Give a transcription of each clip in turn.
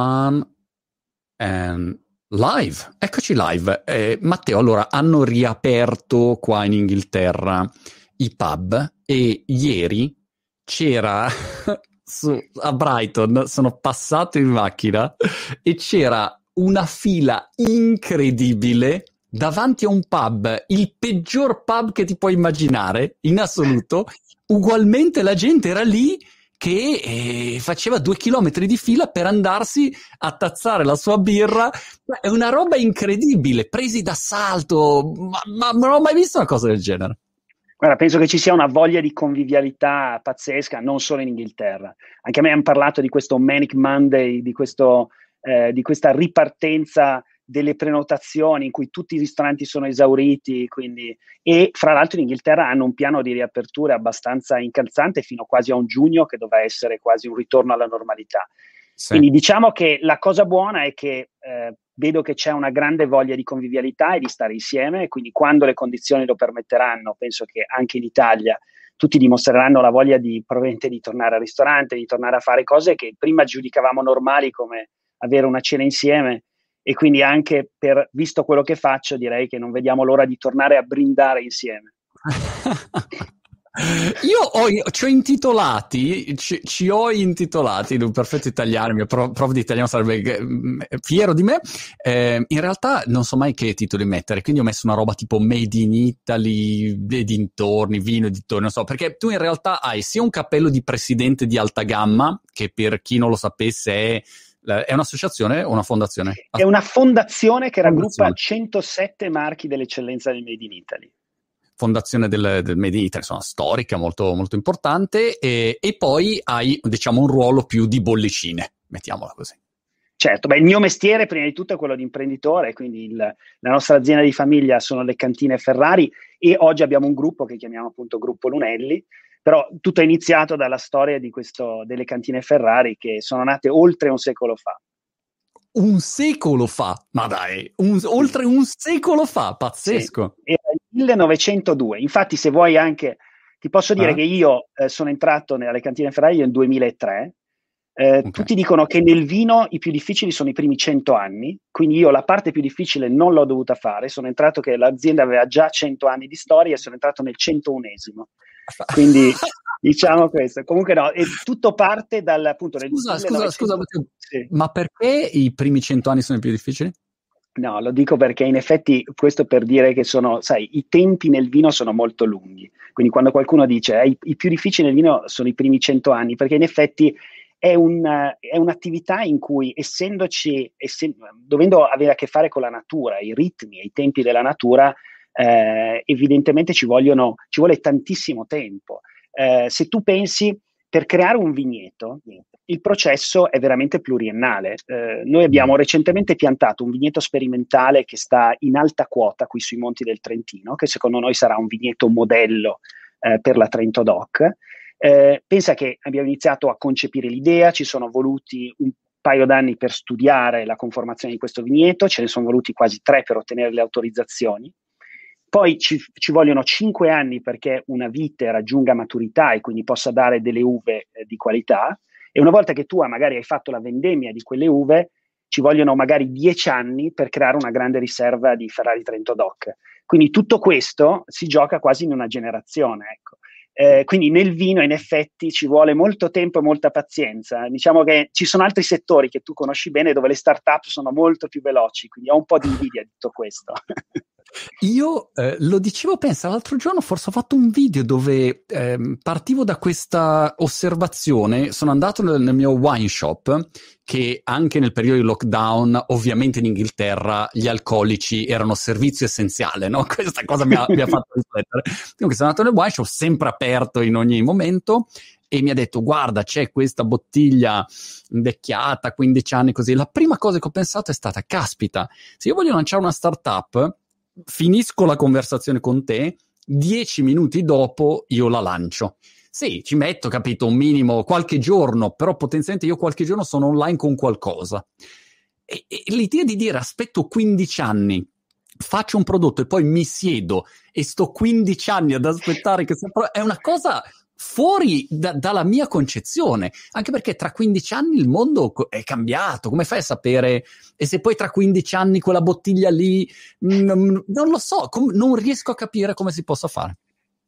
On and live, eccoci live. Eh, Matteo, allora hanno riaperto qua in Inghilterra i pub e ieri c'era su, a Brighton, sono passato in macchina e c'era una fila incredibile davanti a un pub, il peggior pub che ti puoi immaginare in assoluto. Ugualmente la gente era lì che eh, faceva due chilometri di fila per andarsi a tazzare la sua birra. È una roba incredibile, presi d'assalto, ma, ma non ho mai visto una cosa del genere. Guarda, penso che ci sia una voglia di convivialità pazzesca, non solo in Inghilterra. Anche a me hanno parlato di questo Manic Monday, di, questo, eh, di questa ripartenza delle prenotazioni in cui tutti i ristoranti sono esauriti, quindi, e fra l'altro in Inghilterra hanno un piano di riapertura abbastanza incalzante fino quasi a un giugno che dovrà essere quasi un ritorno alla normalità. Sì. Quindi diciamo che la cosa buona è che eh, vedo che c'è una grande voglia di convivialità e di stare insieme, quindi quando le condizioni lo permetteranno, penso che anche in Italia tutti dimostreranno la voglia di probabilmente di tornare al ristorante, di tornare a fare cose che prima giudicavamo normali come avere una cena insieme e quindi anche per, visto quello che faccio, direi che non vediamo l'ora di tornare a brindare insieme. Io ho, ci ho intitolati, ci, ci, ho intitolati in un perfetto italiano, il mio prof, prof di italiano sarebbe mm, fiero di me. Eh, in realtà non so mai che titoli mettere, quindi ho messo una roba tipo Made in Italy e dintorni, vino e dintorni, non so, perché tu in realtà hai sia un cappello di presidente di alta gamma, che per chi non lo sapesse è è un'associazione o una fondazione? È una fondazione che raggruppa 107 marchi dell'eccellenza del Made in Italy fondazione del, del Made in Italy, insomma, storica, molto, molto importante, e, e, poi hai, diciamo, un ruolo più di bollicine, mettiamola così. Certo, beh, il mio mestiere prima di tutto è quello di imprenditore, quindi il, la nostra azienda di famiglia sono le cantine Ferrari e oggi abbiamo un gruppo che chiamiamo appunto Gruppo Lunelli, però tutto è iniziato dalla storia di questo, delle cantine Ferrari che sono nate oltre un secolo fa. Un secolo fa, ma dai, un, oltre un secolo fa, pazzesco. Sì, era 1902. Infatti, se vuoi anche, ti posso dire ah. che io eh, sono entrato nelle cantine Ferrari nel 2003. Eh, okay. Tutti dicono che nel vino i più difficili sono i primi 100 anni, quindi io la parte più difficile non l'ho dovuta fare. Sono entrato che l'azienda aveva già 100 anni di storia e sono entrato nel 101esimo. Quindi diciamo questo. Comunque no, e tutto parte dal appunto Scusa, scusa, scusa, sì. ma perché i primi 100 anni sono i più difficili? No, lo dico perché in effetti questo per dire che sono, sai, i tempi nel vino sono molto lunghi. Quindi quando qualcuno dice eh, i, i, più difficili nel vino sono i primi cento anni, perché in effetti è, un, è un'attività in cui essendoci, essen, dovendo avere a che fare con la natura, i ritmi e i tempi della natura, eh, evidentemente ci, vogliono, ci vuole tantissimo tempo. Eh, se tu pensi per creare un vigneto, il processo è veramente pluriennale. Eh, noi abbiamo mm. recentemente piantato un vigneto sperimentale che sta in alta quota qui sui monti del Trentino, che secondo noi sarà un vigneto modello eh, per la Trento Doc. Eh, pensa che abbiamo iniziato a concepire l'idea, ci sono voluti un paio d'anni per studiare la conformazione di questo vigneto, ce ne sono voluti quasi tre per ottenere le autorizzazioni. Poi ci, ci, vogliono cinque anni perché una vite raggiunga maturità e quindi possa dare delle uve eh, di qualità. E una volta che tu magari hai fatto la vendemmia di quelle uve, ci vogliono magari dieci anni per creare una grande riserva di Ferrari Trento Doc. Quindi tutto questo si gioca quasi in una generazione. Ecco. Eh, quindi nel vino in effetti ci vuole molto tempo e molta pazienza. Diciamo che ci sono altri settori che tu conosci bene dove le start-up sono molto più veloci, quindi ho un po' di invidia di tutto questo. Io eh, lo dicevo, pensa, l'altro giorno forse ho fatto un video dove eh, partivo da questa osservazione, sono andato nel, nel, mio wine shop, che anche nel periodo di lockdown, ovviamente in Inghilterra, gli alcolici erano servizio essenziale, no? Questa cosa mi ha, mi ha fatto riflettere. Comunque sono andato nel wine shop, sempre aperto in ogni momento, e mi ha detto guarda c'è questa bottiglia invecchiata 15 anni così la prima cosa che ho pensato è stata caspita se io voglio lanciare una startup finisco la conversazione con te, dieci minuti dopo io la lancio. Sì, ci metto, capito, un minimo, qualche giorno, però potenzialmente io qualche giorno sono online con qualcosa. E, e l'idea di dire aspetto 15 anni, faccio un prodotto e poi mi siedo e sto 15 anni ad aspettare che sia... È una cosa fuori da, dalla mia concezione, anche perché tra 15 anni il mondo è cambiato, come fai a sapere? E se poi tra 15 anni quella bottiglia lì, mh, mm, non lo so, com- non riesco a capire come si possa fare.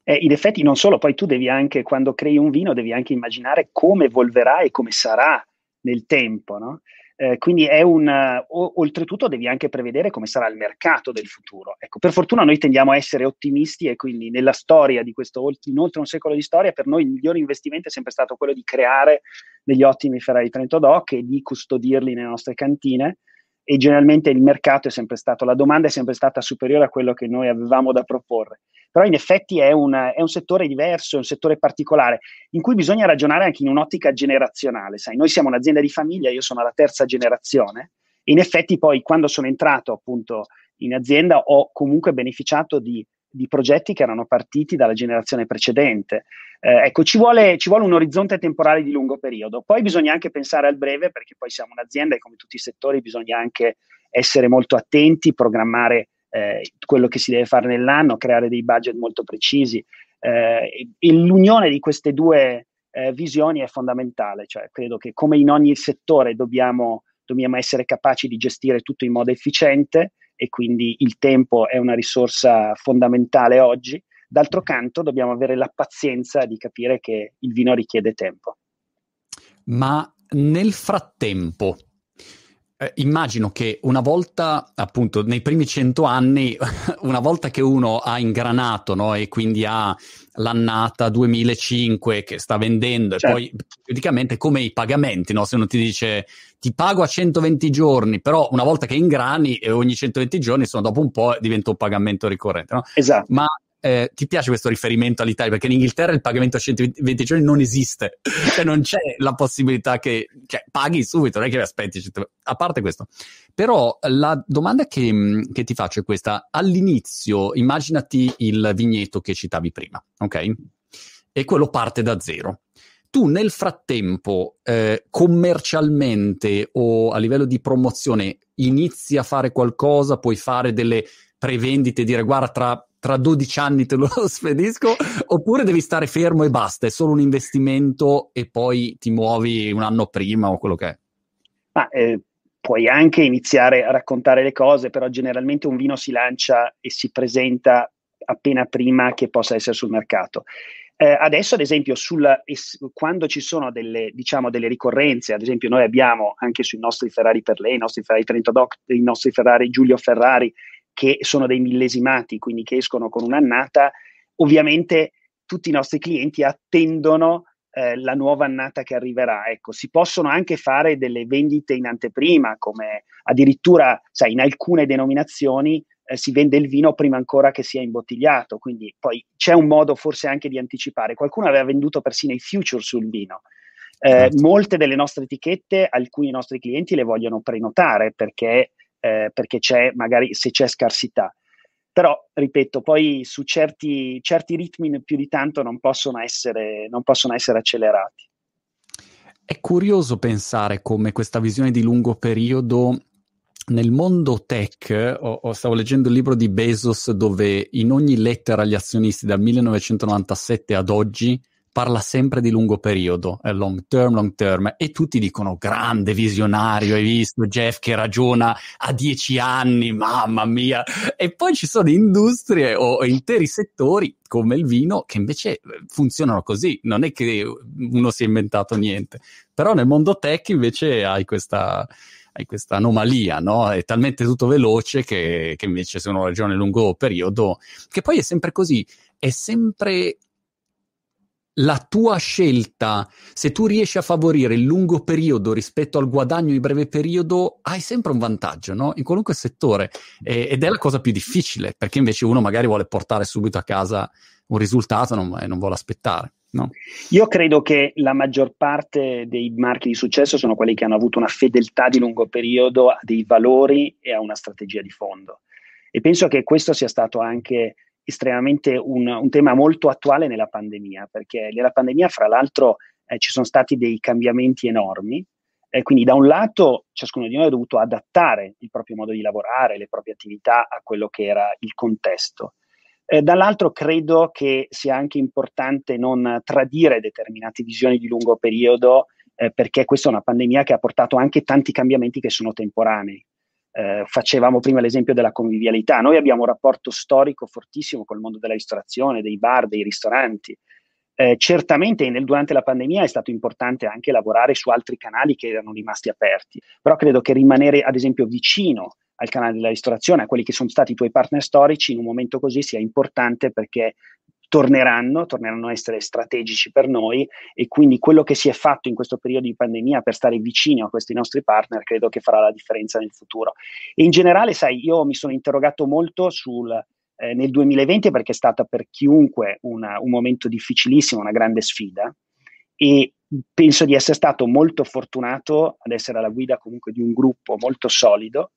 Eh, in effetti non solo, poi tu devi anche, quando crei un vino, devi anche immaginare come evolverà e come sarà nel tempo, no? Eh, quindi è un, o, oltretutto devi anche prevedere come sarà il mercato del futuro. Ecco, per fortuna noi tendiamo a essere ottimisti e quindi nella storia di questo inoltre un secolo di storia, per noi il migliore investimento è sempre stato quello di creare degli ottimi Ferrari Trento Doc e di custodirli nelle nostre cantine e generalmente il mercato è sempre stato, la domanda è sempre stata superiore a quello che noi avevamo da proporre però in effetti è un, è un, settore diverso, è un settore particolare, in cui bisogna ragionare anche in un'ottica generazionale. Sai, noi siamo un'azienda di famiglia, io sono la terza generazione, e in effetti poi quando sono entrato appunto in azienda ho comunque beneficiato di, di progetti che erano partiti dalla generazione precedente. Eh, ecco, ci vuole, ci vuole un orizzonte temporale di lungo periodo. Poi bisogna anche pensare al breve, perché poi siamo un'azienda e come tutti i settori bisogna anche essere molto attenti, programmare eh, quello che si deve fare nell'anno, creare dei budget molto precisi. Eh, e l'unione di queste due eh, visioni è fondamentale, cioè credo che come in ogni settore dobbiamo, dobbiamo essere capaci di gestire tutto in modo efficiente e quindi il tempo è una risorsa fondamentale oggi. D'altro canto dobbiamo avere la pazienza di capire che il vino richiede tempo. Ma nel frattempo, eh, immagino che una volta, appunto, nei primi cento anni, una volta che uno ha ingranato no, e quindi ha l'annata 2005 che sta vendendo, certo. e poi praticamente come i pagamenti, no? se uno ti dice ti pago a 120 giorni, però una volta che ingrani e ogni 120 giorni, sono dopo un po' diventa un pagamento ricorrente. No? Esatto. Ma eh, ti piace questo riferimento all'Italia? Perché in Inghilterra il pagamento a 120 giorni non esiste, cioè non c'è la possibilità che cioè, paghi subito, non è che aspetti. A parte questo, però la domanda che, che ti faccio è questa: all'inizio, immaginati il vigneto che citavi prima, ok? E quello parte da zero tu nel frattempo eh, commercialmente o a livello di promozione inizi a fare qualcosa, puoi fare delle prevendite, dire guarda tra tra 12 anni te lo spedisco, oppure devi stare fermo e basta, è solo un investimento e poi ti muovi un anno prima o quello che è? Ma, eh, puoi anche iniziare a raccontare le cose, però generalmente un vino si lancia e si presenta appena prima che possa essere sul mercato. Eh, adesso, ad esempio, sul, es, quando ci sono delle, diciamo, delle, ricorrenze, ad esempio, noi abbiamo anche sui nostri Ferrari per lei, i nostri Ferrari Trento Doc, i nostri Ferrari Giulio Ferrari, che sono dei millesimati, quindi che escono con un'annata, ovviamente tutti i nostri clienti attendono eh, la nuova annata che arriverà. Ecco, si possono anche fare delle vendite in anteprima, come addirittura, sai, in alcune denominazioni eh, si vende il vino prima ancora che sia imbottigliato, quindi poi c'è un modo forse anche di anticipare. Qualcuno aveva venduto persino i future sul vino. Eh, certo. molte delle nostre etichette, alcuni nostri clienti le vogliono prenotare perché eh, perché c'è magari se c'è scarsità. Però, ripeto, poi su certi, certi ritmi più di tanto non possono, essere, non possono essere accelerati. È curioso pensare come questa visione di lungo periodo nel mondo tech, o, o stavo leggendo il libro di Bezos dove in ogni lettera agli azionisti dal 1997 ad oggi parla sempre di lungo periodo, è long term, long term, e tutti dicono grande visionario, hai visto Jeff che ragiona a dieci anni, mamma mia, e poi ci sono industrie o interi settori come il vino che invece funzionano così, non è che uno si è inventato niente, però nel mondo tech invece hai questa hai questa anomalia, no? È talmente tutto veloce che, che invece se uno ragiona a lungo periodo, che poi è sempre così, è sempre la tua scelta, se tu riesci a favorire il lungo periodo rispetto al guadagno di breve periodo, hai sempre un vantaggio, no? In qualunque settore. E, ed è la cosa più difficile, perché invece uno magari vuole portare subito a casa un risultato non, e non vuole aspettare. No? Io credo che la maggior parte dei marchi di successo sono quelli che hanno avuto una fedeltà di lungo periodo a dei valori e a una strategia di fondo. E penso che questo sia stato anche estremamente un, un, tema molto attuale nella pandemia, perché nella pandemia, fra l'altro, eh, ci sono stati dei cambiamenti enormi. Eh, quindi, da un lato, ciascuno di noi ha dovuto adattare il proprio modo di lavorare, le proprie attività a quello che era il contesto. Eh, dall'altro credo che sia anche importante non tradire determinate visioni di lungo periodo eh, perché questa è una pandemia che ha portato anche tanti cambiamenti che sono temporanei. Eh, facevamo prima l'esempio della convivialità. Noi abbiamo un rapporto storico fortissimo col mondo della ristorazione, dei bar, dei ristoranti. Eh, certamente nel, durante la pandemia è stato importante anche lavorare su altri canali che erano rimasti aperti, però credo che rimanere ad esempio vicino al canale della ristorazione, a quelli che sono stati i tuoi partner storici in un momento così sia importante perché torneranno, torneranno a essere strategici per noi e quindi quello che si è fatto in questo periodo di pandemia per stare vicino a questi nostri partner credo che farà la differenza nel futuro. E in generale, sai, io mi sono interrogato molto sul, eh, nel 2020 perché è stata per chiunque una, un momento difficilissimo, una grande sfida e penso di essere stato molto fortunato ad essere alla guida comunque di un gruppo molto solido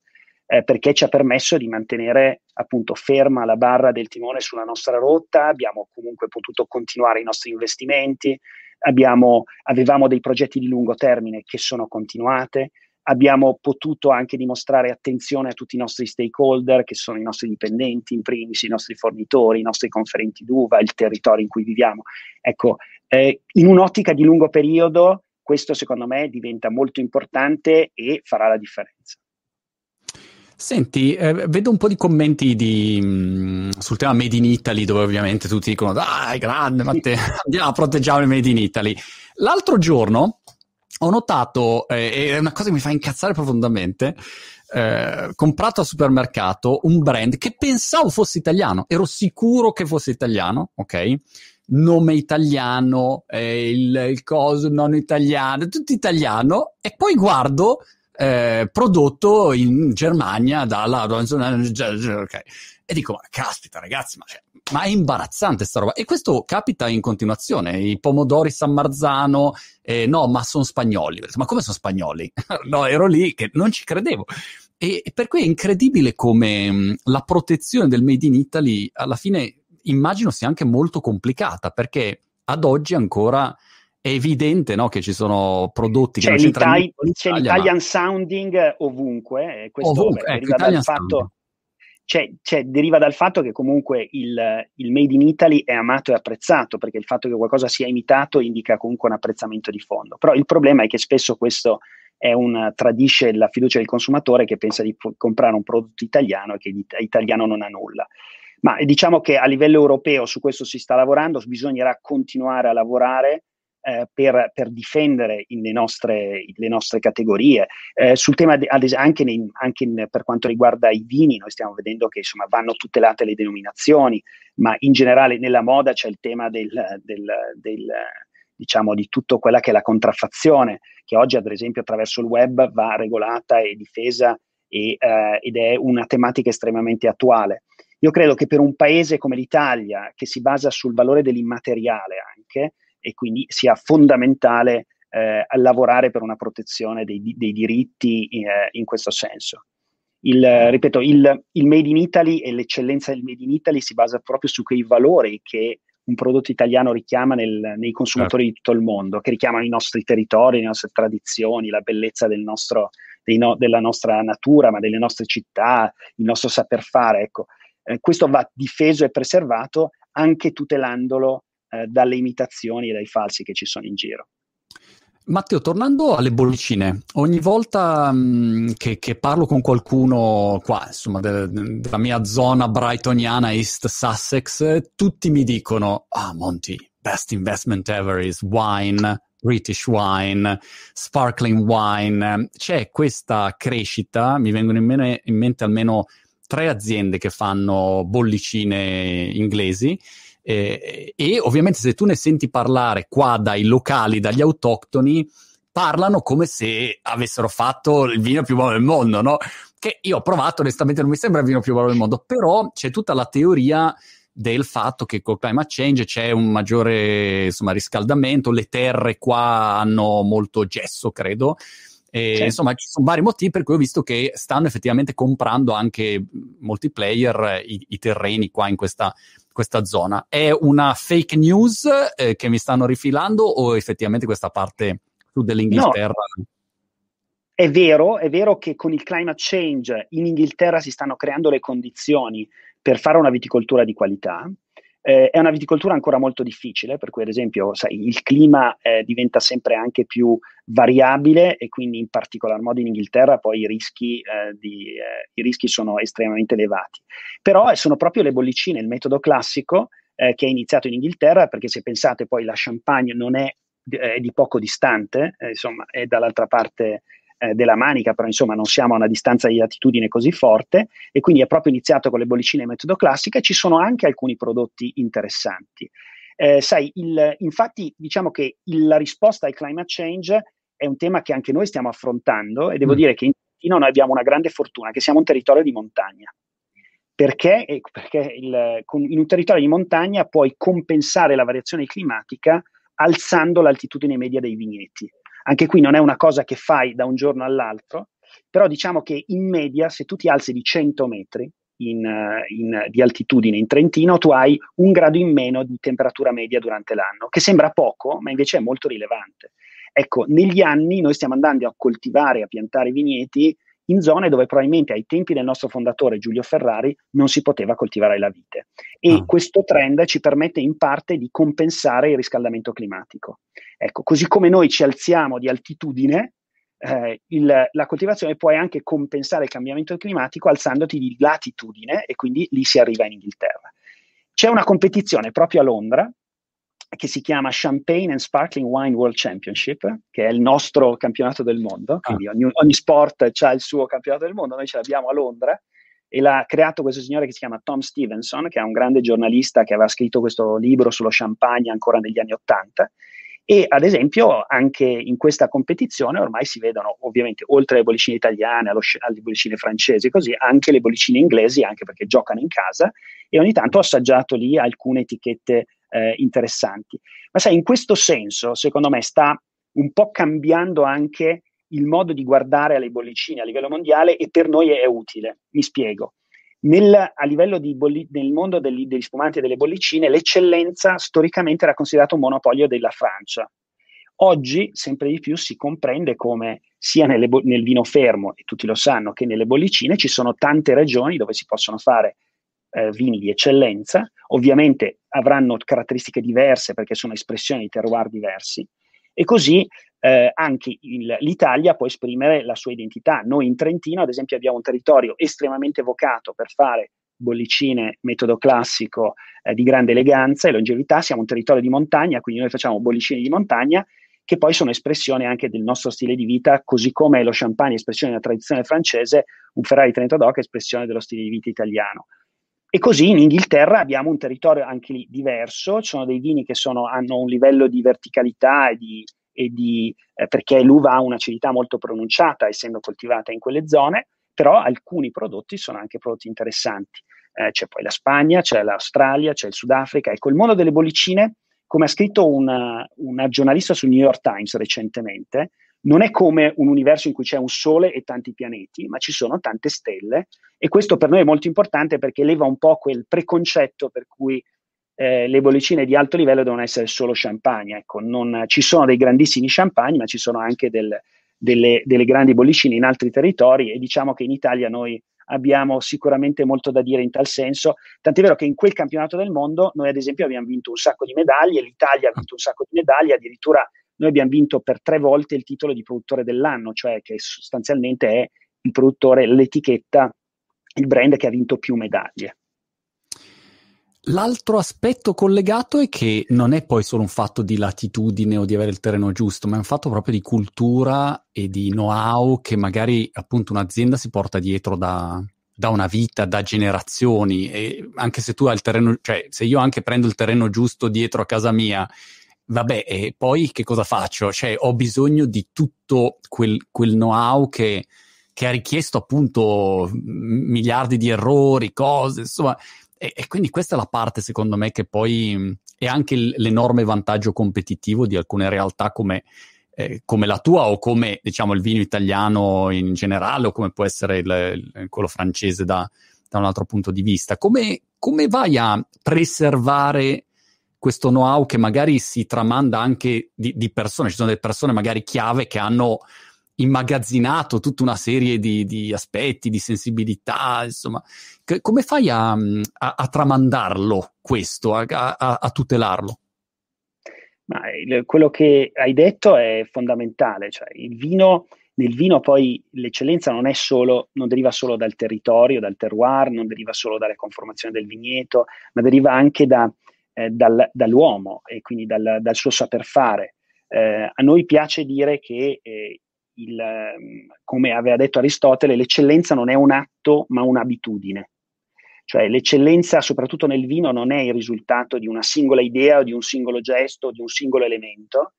eh, perché ci ha permesso di mantenere appunto ferma la barra del timone sulla nostra rotta, abbiamo comunque potuto continuare i nostri investimenti, abbiamo, avevamo dei progetti di lungo termine che sono continuate, abbiamo potuto anche dimostrare attenzione a tutti i nostri stakeholder, che sono i nostri dipendenti, in primis i nostri fornitori, i nostri conferenti d'uva, il territorio in cui viviamo. Ecco, eh, in un'ottica di lungo periodo, questo secondo me diventa molto importante e farà la differenza. Senti, eh, vedo un po' di commenti di, mh, mm, sul tema Made in Italy, dove ovviamente tutti dicono dai, grande Matteo, andiamo a proteggiamo il Made in Italy. L'altro giorno ho notato, eh, è una cosa che mi fa incazzare profondamente, eh, comprato al supermercato un brand che pensavo fosse italiano, ero sicuro che fosse italiano, ok? Nome italiano, eh, il, il coso non italiano, tutto italiano, e poi guardo eh, prodotto in Germania dalla okay. e dico ma caspita ragazzi ma, cioè, ma, è imbarazzante sta roba. E questo capita in continuazione i pomodori San Marzano eh, no ma sono spagnoli. Ma come sono spagnoli? No ero lì che non ci credevo. E, e per cui è incredibile come mh, la protezione del made in Italy alla fine immagino sia anche molto complicata perché ad oggi ancora è evidente no, che ci sono prodotti c'è che non c'entrano c'è l'Italian ma... sounding ovunque, questo ovunque, ecco, deriva, dal fatto, c'è, c'è, deriva, dal fatto, che comunque il, il, Made in Italy è amato e apprezzato, perché il fatto che qualcosa sia imitato indica comunque un apprezzamento di fondo. Però il problema è che spesso questo è un, tradisce la fiducia del consumatore che pensa di comprare un prodotto italiano e che di, italiano non ha nulla. Ma diciamo che a livello europeo su questo si sta lavorando, bisognerà continuare a lavorare eh, per, per, difendere le nostre, le nostre categorie. Eh, sul tema, de, anche, nei, anche in, per quanto riguarda i vini, noi stiamo vedendo che insomma, vanno tutelate le denominazioni, ma in generale nella moda c'è il tema del, del, del diciamo, di tutto quella che è la contraffazione, che oggi ad esempio attraverso il web va regolata e difesa e, eh, ed è una tematica estremamente attuale. Io credo che per un paese come l'Italia, che si basa sul valore dell'immateriale anche, e quindi sia fondamentale eh, lavorare per una protezione dei, dei diritti eh, in questo senso. Il, ripeto, il, il, Made in Italy e l'eccellenza del Made in Italy si basa proprio su quei valori che un prodotto italiano richiama nel, nei consumatori certo. di tutto il mondo, che richiamano i nostri territori, le nostre tradizioni, la bellezza del nostro, no, della nostra natura, ma delle nostre città, il nostro saper fare. Ecco. Eh, questo va difeso e preservato anche tutelandolo eh, dalle imitazioni e dai falsi che ci sono in giro. Matteo, tornando alle bollicine, ogni volta mh, mm, che, che, parlo con qualcuno qua, insomma, de, de, della mia zona brightoniana, East Sussex, tutti mi dicono, ah Monty, best investment ever is wine, British wine, sparkling wine. C'è questa crescita, mi vengono in, mene, in mente almeno tre aziende che fanno bollicine inglesi, eh, e ovviamente se tu ne senti parlare qua dai locali, dagli autoctoni, parlano come se avessero fatto il vino più buono del mondo, no? Che io ho provato, onestamente non mi sembra il vino più buono del mondo, però c'è tutta la teoria del fatto che col climate change c'è un maggiore insomma, riscaldamento, le terre qua hanno molto gesso, credo. E, sì. Insomma, ci sono vari motivi per cui ho visto che stanno effettivamente comprando anche molti player i, i terreni qua in questa questa zona. È una fake news eh, che mi stanno rifilando o effettivamente questa parte su dell'Inghilterra? No. È vero, è vero che con il climate change in Inghilterra si stanno creando le condizioni per fare una viticoltura di qualità. Eh, è una viticoltura ancora molto difficile, per cui ad esempio sai, il clima eh, diventa sempre anche più variabile e quindi in particolar modo in Inghilterra poi i rischi, eh, di, eh, i rischi sono estremamente elevati. Però eh, sono proprio le bollicine, il metodo classico eh, che è iniziato in Inghilterra, perché se pensate poi la Champagne non è, è di poco distante, insomma è dall'altra parte eh, della manica, però insomma non siamo a una distanza di latitudine così forte e quindi è proprio iniziato con le bollicine metodo classica. Ci sono anche alcuni prodotti interessanti. Eh, sai, il, infatti diciamo che il, la risposta al climate change è un tema che anche noi stiamo affrontando e devo mm. dire che in Trentino noi abbiamo una grande fortuna, che siamo un territorio di montagna. Perché? Perché il, con, in un territorio di montagna puoi compensare la variazione climatica alzando l'altitudine media dei vigneti. Anche qui non è una cosa che fai da un giorno all'altro, però diciamo che in media se tu ti alzi di 100 metri in, in, di altitudine in Trentino, tu hai un grado in meno di temperatura media durante l'anno, che sembra poco, ma invece è molto rilevante. Ecco, negli anni noi stiamo andando a coltivare, a piantare vigneti in zone dove probabilmente ai tempi del nostro fondatore Giulio Ferrari non si poteva coltivare la vite. E ah. questo trend ci permette in parte di compensare il riscaldamento climatico. Ecco, così come noi ci alziamo di altitudine, eh, il, la coltivazione può anche compensare il cambiamento climatico alzandoti di latitudine e quindi lì si arriva in Inghilterra. C'è una competizione proprio a Londra che si chiama Champagne and Sparkling Wine World Championship, che è il nostro campionato del mondo, quindi ah. ogni, ogni, sport ha il suo campionato del mondo, noi ce l'abbiamo a Londra e l'ha creato questo signore che si chiama Tom Stevenson, che è un grande giornalista che aveva scritto questo libro sullo champagne ancora negli anni Ottanta. E ad esempio anche in questa competizione ormai si vedono ovviamente oltre alle bollicine italiane, allo, alle bollicine francesi, così anche le bollicine inglesi, anche perché giocano in casa e ogni tanto ho assaggiato lì alcune etichette eh, interessanti. Ma sai, in questo senso, secondo me, sta un po' cambiando anche il modo di guardare alle bollicine a livello mondiale e per noi è utile. Mi spiego. Nel, a livello di bolli, nel mondo degli, degli spumanti e delle bollicine, l'eccellenza storicamente era considerata un monopolio della Francia. Oggi sempre di più si comprende come sia nelle, nel vino fermo, e tutti lo sanno, che nelle bollicine ci sono tante regioni dove si possono fare eh, vini di eccellenza, ovviamente avranno caratteristiche diverse perché sono espressioni di terroir diversi e così eh, anche il, l'Italia può esprimere la sua identità. Noi in Trentino, ad esempio, abbiamo un territorio estremamente vocato per fare bollicine metodo classico eh, di grande eleganza e longevità, siamo un territorio di montagna, quindi noi facciamo bollicine di montagna che poi sono espressione anche del nostro stile di vita, così come lo champagne è espressione della tradizione francese, un Ferrari Trento Doc è espressione dello stile di vita italiano. E così in Inghilterra abbiamo un territorio anche lì diverso, ci sono dei vini che sono, hanno un livello di verticalità e di, e di eh, perché l'uva ha un'acidità molto pronunciata essendo coltivata in quelle zone, però alcuni prodotti sono anche prodotti interessanti. Eh, c'è poi la Spagna, c'è l'Australia, c'è il Sudafrica. Ecco, il mondo delle bollicine, come ha scritto una, una giornalista sul New York Times recentemente, non è come un universo in cui c'è un sole e tanti pianeti, ma ci sono tante stelle e questo per noi è molto importante perché leva un po' quel preconcetto per cui eh, le bollicine di alto livello devono essere solo champagne. Ecco, non, ci sono dei grandissimi champagne, ma ci sono anche del, delle, delle grandi bollicine in altri territori e diciamo che in Italia noi abbiamo sicuramente molto da dire in tal senso, tant'è vero che in quel campionato del mondo noi ad esempio abbiamo vinto un sacco di medaglie, l'Italia ha vinto un sacco di medaglie, addirittura noi abbiamo vinto per tre volte il titolo di produttore dell'anno, cioè che sostanzialmente è il produttore, l'etichetta, il brand che ha vinto più medaglie. L'altro aspetto collegato è che non è poi solo un fatto di latitudine o di avere il terreno giusto, ma è un fatto proprio di cultura e di know-how che magari appunto un'azienda si porta dietro da, da una vita, da generazioni. E anche se tu hai il terreno, cioè se io anche prendo il terreno giusto dietro a casa mia vabbè, e poi che cosa faccio? Cioè, ho bisogno di tutto quel, quel know-how che, che, ha richiesto appunto miliardi di errori, cose, insomma. E, e, quindi questa è la parte, secondo me, che poi è anche l'enorme vantaggio competitivo di alcune realtà come, eh, come la tua o come, diciamo, il vino italiano in generale o come può essere il, il, quello francese da, da, un altro punto di vista. Come, come vai a preservare questo know-how che magari si tramanda anche di, di, persone, ci sono delle persone magari chiave che hanno immagazzinato tutta una serie di, di aspetti, di sensibilità, insomma, che, come fai a, a, a, tramandarlo questo, a, a tutelarlo? Il, quello che hai detto è fondamentale, cioè il vino, nel vino poi l'eccellenza non solo, non deriva solo dal territorio, dal terroir, non deriva solo dalle conformazioni del vigneto, ma deriva anche da, eh, dal, dall'uomo e quindi dal, dal suo saper fare. Eh, a noi piace dire che eh, il, come aveva detto Aristotele, l'eccellenza non è un atto ma un'abitudine. Cioè l'eccellenza, soprattutto nel vino, non è il risultato di una singola idea o di un singolo gesto o di un singolo elemento,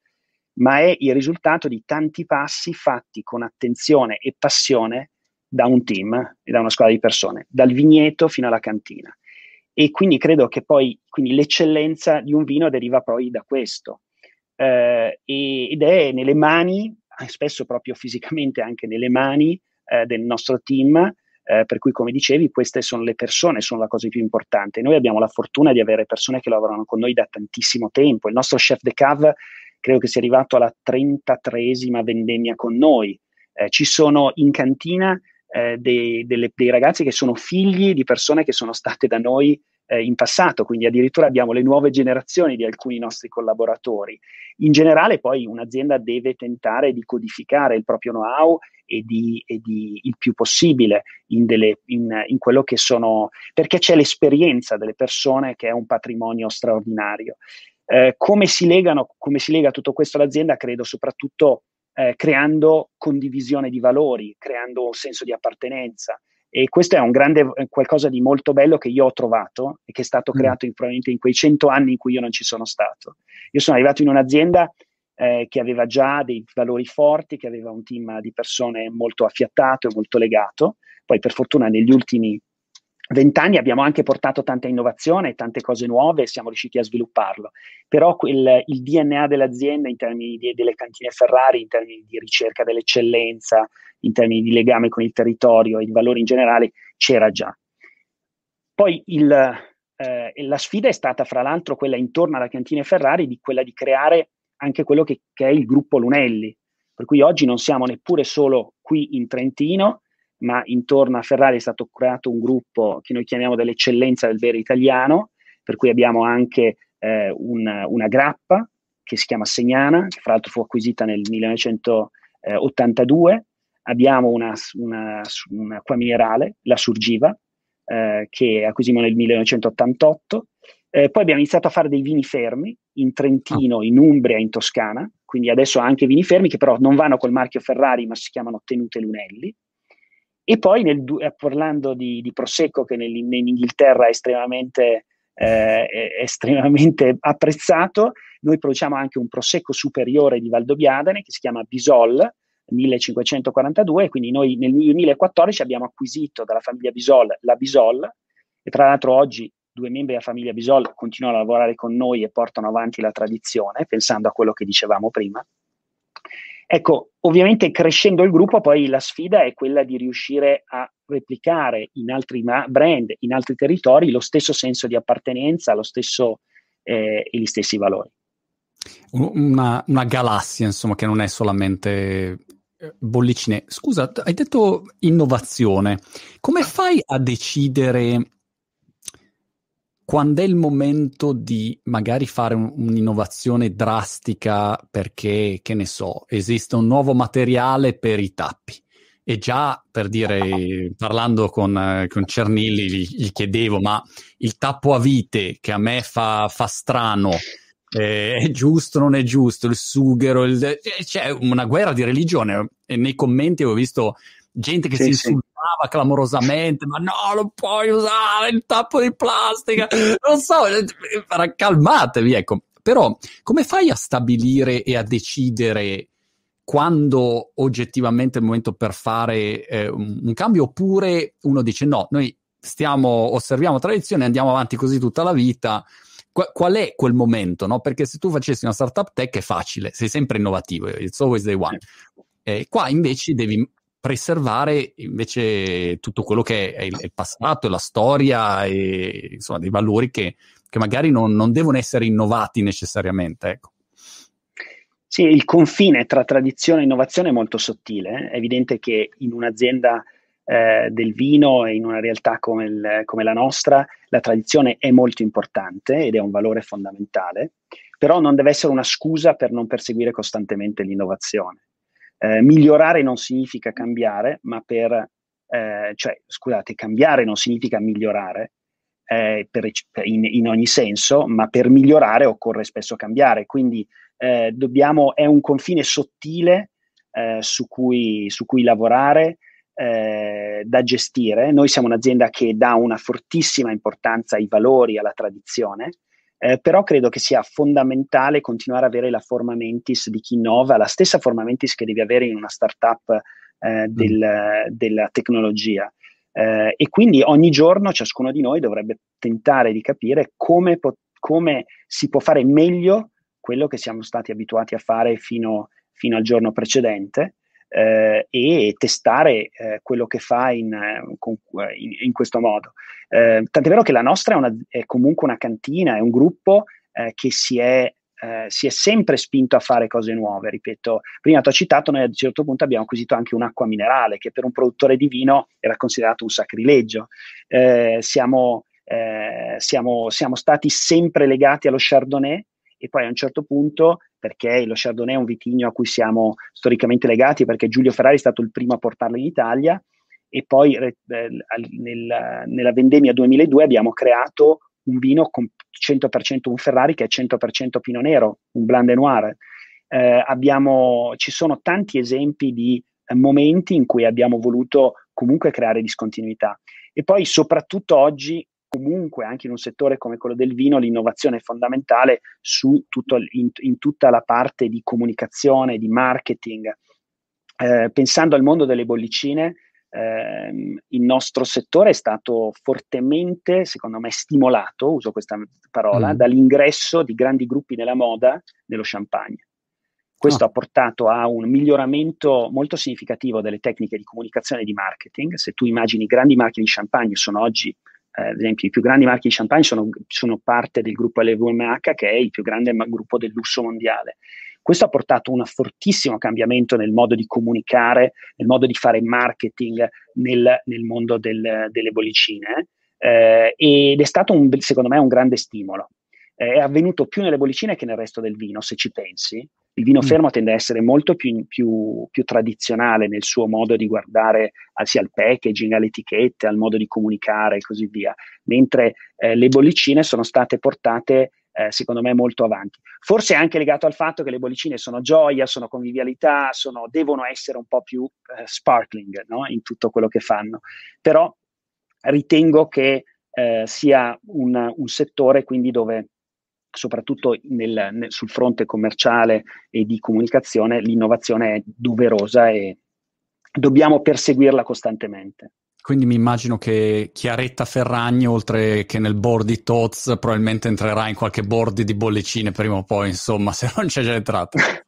ma è il risultato di tanti passi fatti con attenzione e passione da un team e da una squadra di persone, dal vigneto fino alla cantina. E quindi credo che poi l'eccellenza di un vino deriva poi da questo. Eh, ed è nelle mani, spesso proprio fisicamente anche nelle mani eh, del nostro team, eh, per cui, come dicevi, queste sono le persone, sono la cosa più importante. Noi abbiamo la fortuna di avere persone che lavorano con noi da tantissimo tempo. Il nostro chef de cave credo che sia arrivato alla 33esima vendemmia con noi. Eh, ci sono in cantina eh, dei, delle, dei ragazzi che sono figli di persone che sono state da noi eh, in passato, quindi addirittura abbiamo le nuove generazioni di alcuni nostri collaboratori. In generale poi un'azienda deve tentare di codificare il proprio know-how e di, e di il più possibile in, delle, in, in, quello che sono, perché c'è l'esperienza delle persone che è un patrimonio straordinario. Eh, come, si legano, come si lega tutto questo all'azienda? Credo soprattutto eh, creando condivisione di valori, creando un senso di appartenenza. E questo è un grande qualcosa di molto bello che io ho trovato e che è stato mm. creato in, probabilmente in quei cento anni in cui io non ci sono stato. Io sono arrivato in un'azienda eh, che aveva già dei valori forti, che aveva un team di persone molto affiattato e molto legato. Poi per fortuna negli ultimi vent'anni abbiamo anche portato tanta innovazione, tante cose nuove siamo riusciti a svilupparlo. Però quel, il DNA dell'azienda in termini di, delle cantine Ferrari, in termini di ricerca dell'eccellenza, in termini di legame con il territorio e di valori in generale, c'era già. Poi il, eh, la sfida è stata, fra l'altro, quella intorno alla cantina Ferrari, di quella di creare anche quello che, che è il gruppo Lunelli. Per cui oggi non siamo neppure solo qui in Trentino, ma intorno a Ferrari è stato creato un gruppo che noi chiamiamo dell'eccellenza del vero italiano, per cui abbiamo anche eh, un, una grappa che si chiama Segnana, che fra l'altro fu acquisita nel 1982, abbiamo una, una, un'acqua minerale, la Surgiva, eh, che acquisimmo nel 1988, eh, poi abbiamo iniziato a fare dei vini fermi in Trentino, in Umbria, in Toscana, quindi adesso anche vini fermi che però non vanno col marchio Ferrari ma si chiamano Tenute Lunelli. E poi nel, eh, parlando di, di, Prosecco, che nel, in Inghilterra è estremamente, eh, è estremamente, apprezzato, noi produciamo anche un Prosecco superiore di Valdobbiadene che si chiama Bisol 1542, quindi noi nel 2014 abbiamo acquisito dalla famiglia Bisol la Bisol e tra l'altro oggi due membri della famiglia Bisol continuano a lavorare con noi e portano avanti la tradizione, pensando a quello che dicevamo prima. Ecco, ovviamente crescendo il gruppo poi la sfida è quella di riuscire a replicare in altri ma- brand, in altri territori, lo stesso senso di appartenenza, lo stesso eh, e gli stessi valori. Una, una, galassia, insomma, che non è solamente eh, bollicine. Scusa, hai detto innovazione. Come fai a decidere quando è il momento di magari fare un, un'innovazione drastica perché, che ne so, esiste un nuovo materiale per i tappi. E già per dire, parlando con, con Cernilli, gli, gli, chiedevo, ma il tappo a vite che a me fa, fa strano, eh, è giusto o non è giusto? Il sughero, il, eh, c'è una guerra di religione. E nei commenti ho visto gente che sì, si insultava sì. clamorosamente, ma no, non puoi usare il tappo di plastica, non so, calmatevi, ecco. Però come fai a stabilire e a decidere quando oggettivamente è il momento per fare eh, un, un cambio oppure uno dice no, noi stiamo, osserviamo tradizione, andiamo avanti così tutta la vita, qual è quel momento, no? Perché se tu facessi una startup tech è facile, sei sempre innovativo, it's always the one. Eh, qua invece devi preservare invece tutto quello che è il, passato, la storia e insomma dei valori che, che magari non, non, devono essere innovati necessariamente. Ecco. Sì, il confine tra tradizione e innovazione è molto sottile. È evidente che in un'azienda eh, del vino e in una realtà come, il, come, la nostra la tradizione è molto importante ed è un valore fondamentale, però non deve essere una scusa per non perseguire costantemente l'innovazione. Eh, migliorare non significa cambiare, ma per, eh, cioè, scusate, cambiare non significa migliorare, eh, per, in, in, ogni senso, ma per migliorare occorre spesso cambiare. Quindi eh, dobbiamo, è un confine sottile eh, su cui, su, cui, lavorare, eh, da gestire. Noi siamo un'azienda che dà una fortissima importanza ai valori, alla tradizione. Eh, però credo che sia fondamentale continuare ad avere la forma mentis di chi innova, la stessa forma mentis che devi avere in una startup eh, del, mm. della tecnologia. Eh, e quindi ogni giorno ciascuno di noi dovrebbe tentare di capire come, po- come si può fare meglio quello che siamo stati abituati a fare fino, fino al giorno precedente eh, e testare eh, quello che fa in, in, in questo modo. Eh, tant'è vero che la nostra è, una, è comunque una cantina, è un gruppo eh, che si è eh, si è sempre spinto a fare cose nuove. Ripeto, prima ti ho citato, noi a un certo punto abbiamo acquisito anche un'acqua minerale che per un produttore di vino era considerato un sacrilegio. Eh, siamo, eh, siamo, siamo, stati sempre legati allo Chardonnay e poi a un certo punto, perché lo Chardonnay è un vitigno a cui siamo storicamente legati, perché Giulio Ferrari è stato il primo a portarlo in Italia, e poi eh, nel, nella vendemmia 2002 abbiamo creato un vino con 100% un Ferrari che è 100% Pino Nero, un Blanc de Noir. Eh, abbiamo, ci sono tanti esempi di eh, momenti in cui abbiamo voluto comunque creare discontinuità. E poi soprattutto oggi, comunque anche in un settore come quello del vino, l'innovazione è fondamentale su tutto, in, in tutta la parte di comunicazione, di marketing. Eh, pensando al mondo delle bollicine, ehm, il nostro settore è stato fortemente, secondo me, stimolato, uso questa parola, mm. dall'ingresso di grandi gruppi nella moda nello champagne. Questo oh. ha portato a un miglioramento molto significativo delle tecniche di comunicazione e di marketing. Se tu immagini grandi marchi di champagne, sono oggi, eh, ad esempio, i più grandi marchi di champagne sono, sono parte del gruppo LVMH, che è il più grande gruppo del lusso mondiale. Questo ha portato a un fortissimo cambiamento nel modo di comunicare, nel modo di fare marketing nel, nel mondo del, delle bollicine eh, ed è stato, un, secondo me, un grande stimolo. Eh, è avvenuto più nelle bollicine che nel resto del vino, se ci pensi. Il vino mm. fermo tende a essere molto più, più, più, tradizionale nel suo modo di guardare sia al packaging, alle etichette, al modo di comunicare e così via, mentre eh, le bollicine sono state portate eh, secondo me molto avanti. Forse è anche legato al fatto che le bollicine sono gioia, sono convivialità, sono, devono essere un po' più eh, sparkling no? in tutto quello che fanno. Però ritengo che eh, sia un, un, settore quindi dove soprattutto nel, nel, sul fronte commerciale e di comunicazione l'innovazione è doverosa e dobbiamo perseguirla costantemente. Quindi mi immagino che Chiaretta Ferragni, oltre che nel board di Toz, probabilmente entrerà in qualche board di bollicine prima o poi, insomma, se non c'è già entrata.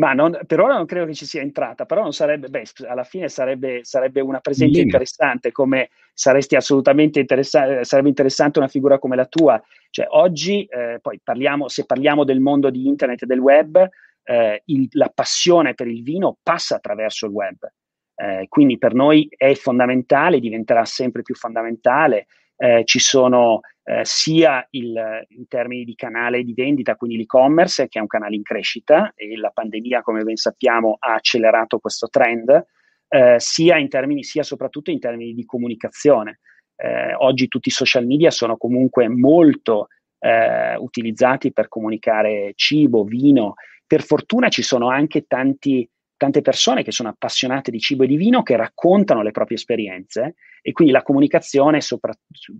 Ma non, per ora non credo che ci sia entrata, però non sarebbe, beh, alla fine sarebbe, sarebbe una presenza Bene. interessante, come saresti assolutamente interessante, sarebbe interessante una figura come la tua. Cioè, oggi, eh, poi parliamo, se parliamo del mondo di internet e del web, eh, il, la passione per il vino passa attraverso il web. Eh, quindi per noi è fondamentale, diventerà sempre più fondamentale. Eh, ci sono eh, sia il, in termini di canale di vendita, quindi l'e-commerce, che è un canale in crescita e la pandemia, come ben sappiamo, ha accelerato questo trend, eh, sia, in termini, sia soprattutto in termini di comunicazione. Eh, oggi tutti i social media sono comunque molto eh, utilizzati per comunicare cibo, vino. Per fortuna ci sono anche tanti tante persone che sono appassionate di cibo e di vino che raccontano le proprie esperienze e quindi la comunicazione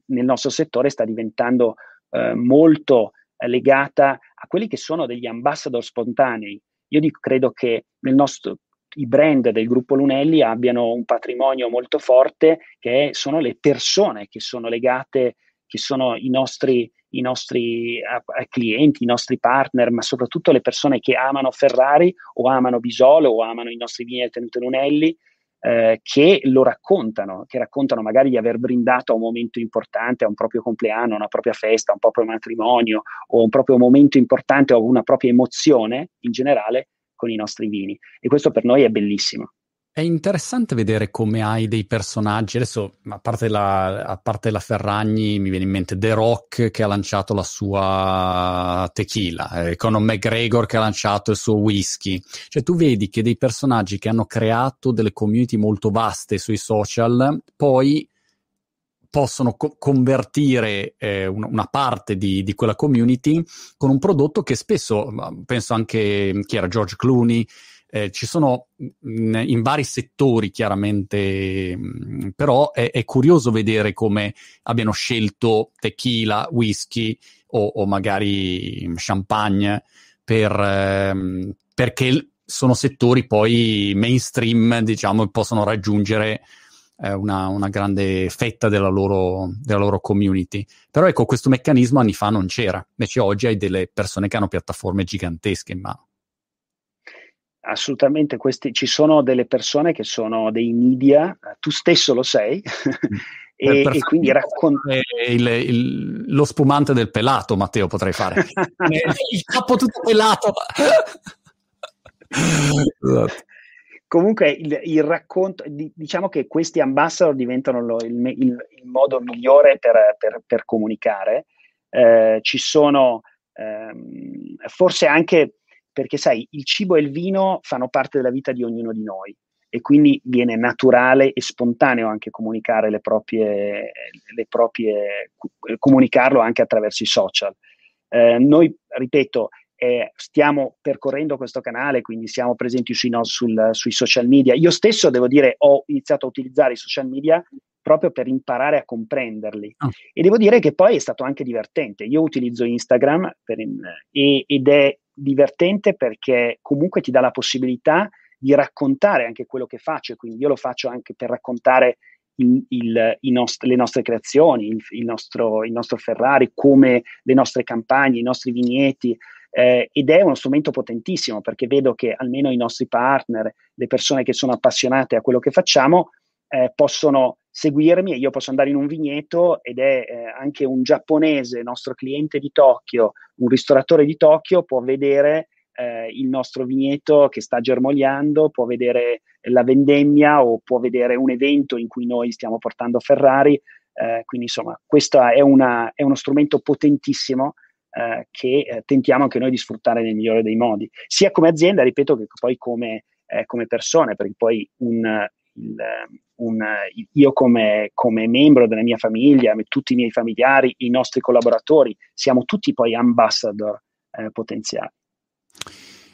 nel nostro settore sta diventando eh, molto legata a quelli che sono degli ambassador spontanei. Io dico, credo che nostro, i brand del gruppo Lunelli abbiano un patrimonio molto forte che sono le persone che sono legate, che sono i nostri i nostri a, a clienti, i nostri partner, ma soprattutto le persone che amano Ferrari o amano Bisolo o amano i nostri vini del Tenute Lunelli, eh, che lo raccontano, che raccontano magari di aver brindato a un momento importante, a un proprio compleanno, a una propria festa, a un proprio matrimonio o un proprio momento importante o una propria emozione in generale con i nostri vini e questo per noi è bellissimo. È interessante vedere come hai dei personaggi. Adesso, a parte, la, a parte la Ferragni, mi viene in mente The Rock che ha lanciato la sua tequila, eh, Conor McGregor che ha lanciato il suo whisky. Cioè, tu vedi che dei personaggi che hanno creato delle community molto vaste sui social, poi possono co- convertire eh, una, una, parte di, di, quella community con un prodotto che spesso, penso anche chi era George Clooney, eh, ci sono in, in, vari settori chiaramente, mh, però è, è, curioso vedere come abbiano scelto tequila, whisky o, o magari champagne per, ehm, perché sono settori poi mainstream, diciamo, e possono raggiungere eh, una, una, grande fetta della loro, della loro community. Però ecco, questo meccanismo anni fa non c'era, invece oggi hai delle persone che hanno piattaforme gigantesche in mano assolutamente questi, ci sono delle persone che sono dei media, tu stesso lo sei, e, e, quindi raccontare il, il, lo spumante del pelato, Matteo, potrei fare il capo tutto pelato. esatto. Comunque il, il, racconto, diciamo che questi ambassador diventano lo, il, il, modo migliore per, per, per comunicare. Eh, ci sono ehm, forse anche perché sai, il cibo e il vino fanno parte della vita di ognuno di noi e quindi viene naturale e spontaneo anche comunicare le proprie, le proprie comunicarlo anche attraverso i social. Eh, noi, ripeto, eh, stiamo percorrendo questo canale, quindi siamo presenti sui, no, sul, sui social media. Io stesso, devo dire, ho iniziato a utilizzare i social media proprio per imparare a comprenderli. Oh. E devo dire che poi è stato anche divertente. Io utilizzo Instagram in, e, ed è divertente perché comunque ti dà la possibilità di raccontare anche quello che faccio, quindi io lo faccio anche per raccontare il, il, nost- le nostre creazioni, il, il, nostro, il nostro Ferrari, come le nostre campagne, i nostri vigneti, eh, ed è uno strumento potentissimo perché vedo che almeno i nostri partner, le persone che sono appassionate a quello che facciamo, eh, possono seguirmi e io posso andare in un vigneto ed è eh, anche un giapponese, nostro cliente di Tokyo, un ristoratore di Tokyo può vedere eh, il nostro vigneto che sta germogliando, può vedere la vendemmia o può vedere un evento in cui noi stiamo portando Ferrari. Eh, quindi insomma, questo è, una, è uno strumento potentissimo eh, che eh, tentiamo anche noi di sfruttare nel migliore dei modi, sia come azienda, ripeto, che poi come, eh, come persone, perché poi un, il, un, io come, come, membro della mia famiglia, tutti i miei familiari, i nostri collaboratori, siamo tutti poi ambassador eh, potenziali.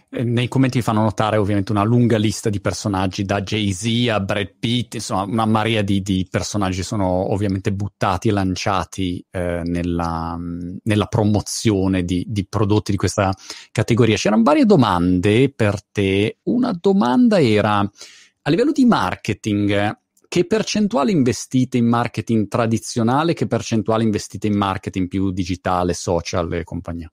Eh, nei commenti fanno notare ovviamente una lunga lista di personaggi, da Jay-Z a Brad Pitt, insomma una marea di, di personaggi sono ovviamente buttati e lanciati eh, nella, nella, promozione di, di, prodotti di questa categoria. C'erano varie domande per te. Una domanda era a livello di marketing, che percentuale investite in marketing tradizionale, che percentuale investite in marketing più digitale, social e compagnia?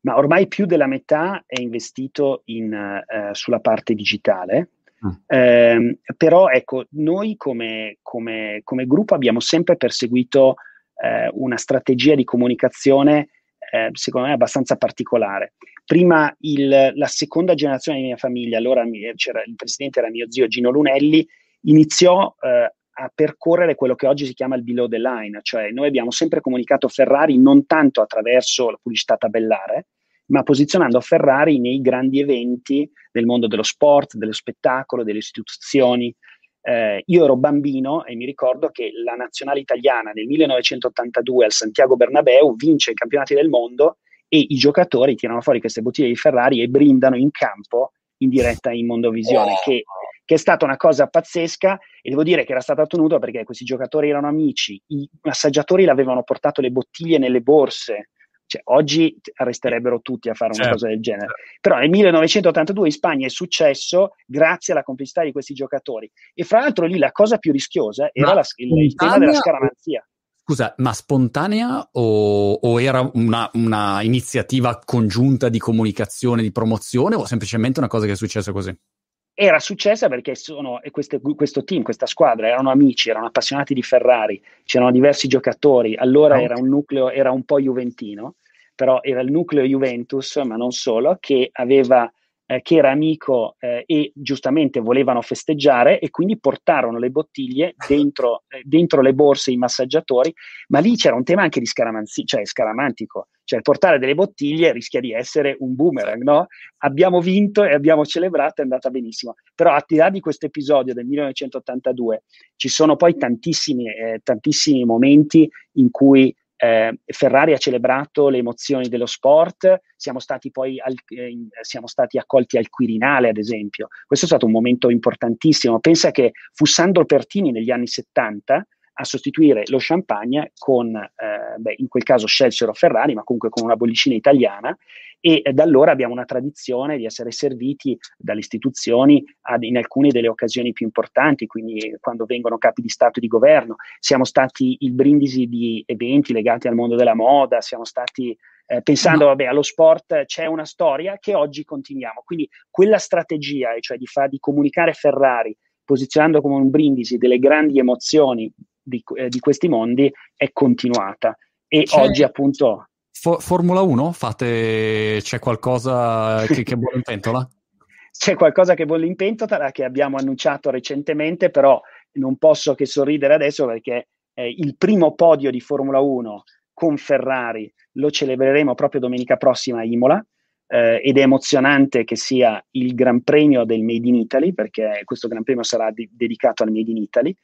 Ma ormai più della metà è investito in, uh, sulla parte digitale. Eh, però ecco, noi come, come, come, gruppo abbiamo sempre perseguito eh, una strategia di comunicazione eh, secondo me abbastanza particolare. Prima il, la seconda generazione di mia famiglia, allora c'era, il presidente era mio zio Gino Lunelli, iniziò eh, a percorrere quello che oggi si chiama il below the line, cioè noi abbiamo sempre comunicato Ferrari non tanto attraverso la pubblicità tabellare, ma posizionando Ferrari nei grandi eventi del mondo dello sport, dello spettacolo, delle istituzioni. Eh, io ero bambino e mi ricordo che la nazionale italiana nel 1982 al Santiago Bernabeu vince i campionati del mondo e i giocatori tirano fuori queste bottiglie di Ferrari e brindano in campo in diretta in Mondovisione, oh. che, che, è stata una cosa pazzesca e devo dire che era stata ottenuta perché questi giocatori erano amici, i massaggiatori l'avevano portato le bottiglie nelle borse, cioè, oggi arresterebbero tutti a fare una certo, cosa del genere. Certo. Però nel 1982 in Spagna è successo grazie alla complicità di questi giocatori. E fra l'altro lì la cosa più rischiosa era la, il, il tema della scaramanzia. Scusa, ma spontanea o, o era una, una, iniziativa congiunta di comunicazione, di promozione o semplicemente una cosa che è successa così? Era successa perché sono, queste, questo team, questa squadra, erano amici, erano appassionati di Ferrari, c'erano diversi giocatori, allora oh. era un nucleo, era un po' juventino, però era il nucleo Juventus, ma non solo, che aveva eh, che era amico eh, e giustamente volevano festeggiare e quindi portarono le bottiglie dentro, eh, dentro, le borse i massaggiatori, ma lì c'era un tema anche di scaramanzi- cioè scaramantico, cioè portare delle bottiglie rischia di essere un boomerang, no? Abbiamo vinto e abbiamo celebrato, è andata benissimo. Però al di là di questo episodio del 1982 ci sono poi tantissimi, eh, tantissimi momenti in cui eh, Ferrari ha celebrato le emozioni dello sport, siamo stati poi al, eh, siamo stati accolti al Quirinale, ad esempio. Questo è stato un momento importantissimo. Pensa che fu Sandro Pertini negli anni 70 a sostituire lo champagne con, eh, beh, in quel caso scelsero Ferrari, ma comunque con una bollicina italiana, e eh, da allora abbiamo una tradizione di essere serviti dalle istituzioni ad, in alcune delle occasioni più importanti, quindi quando vengono capi di Stato e di governo. Siamo stati il brindisi di eventi legati al mondo della moda, siamo stati eh, pensando vabbè, allo sport c'è una storia che oggi continuiamo. Quindi quella strategia, cioè di, fa, di comunicare Ferrari posizionando come un brindisi delle grandi emozioni di, eh, di questi mondi è continuata. E c'è, oggi appunto... For- Formula 1? Fate... C'è qualcosa che, che bolle in pentola? C'è qualcosa che bolle in pentola che abbiamo annunciato recentemente, però non posso che sorridere adesso perché eh, il primo podio di Formula 1 con Ferrari lo celebreremo proprio domenica prossima a Imola. Eh, ed è emozionante che sia il Gran Premio del Made in Italy, perché questo Gran Premio sarà di- dedicato al Made in Italy,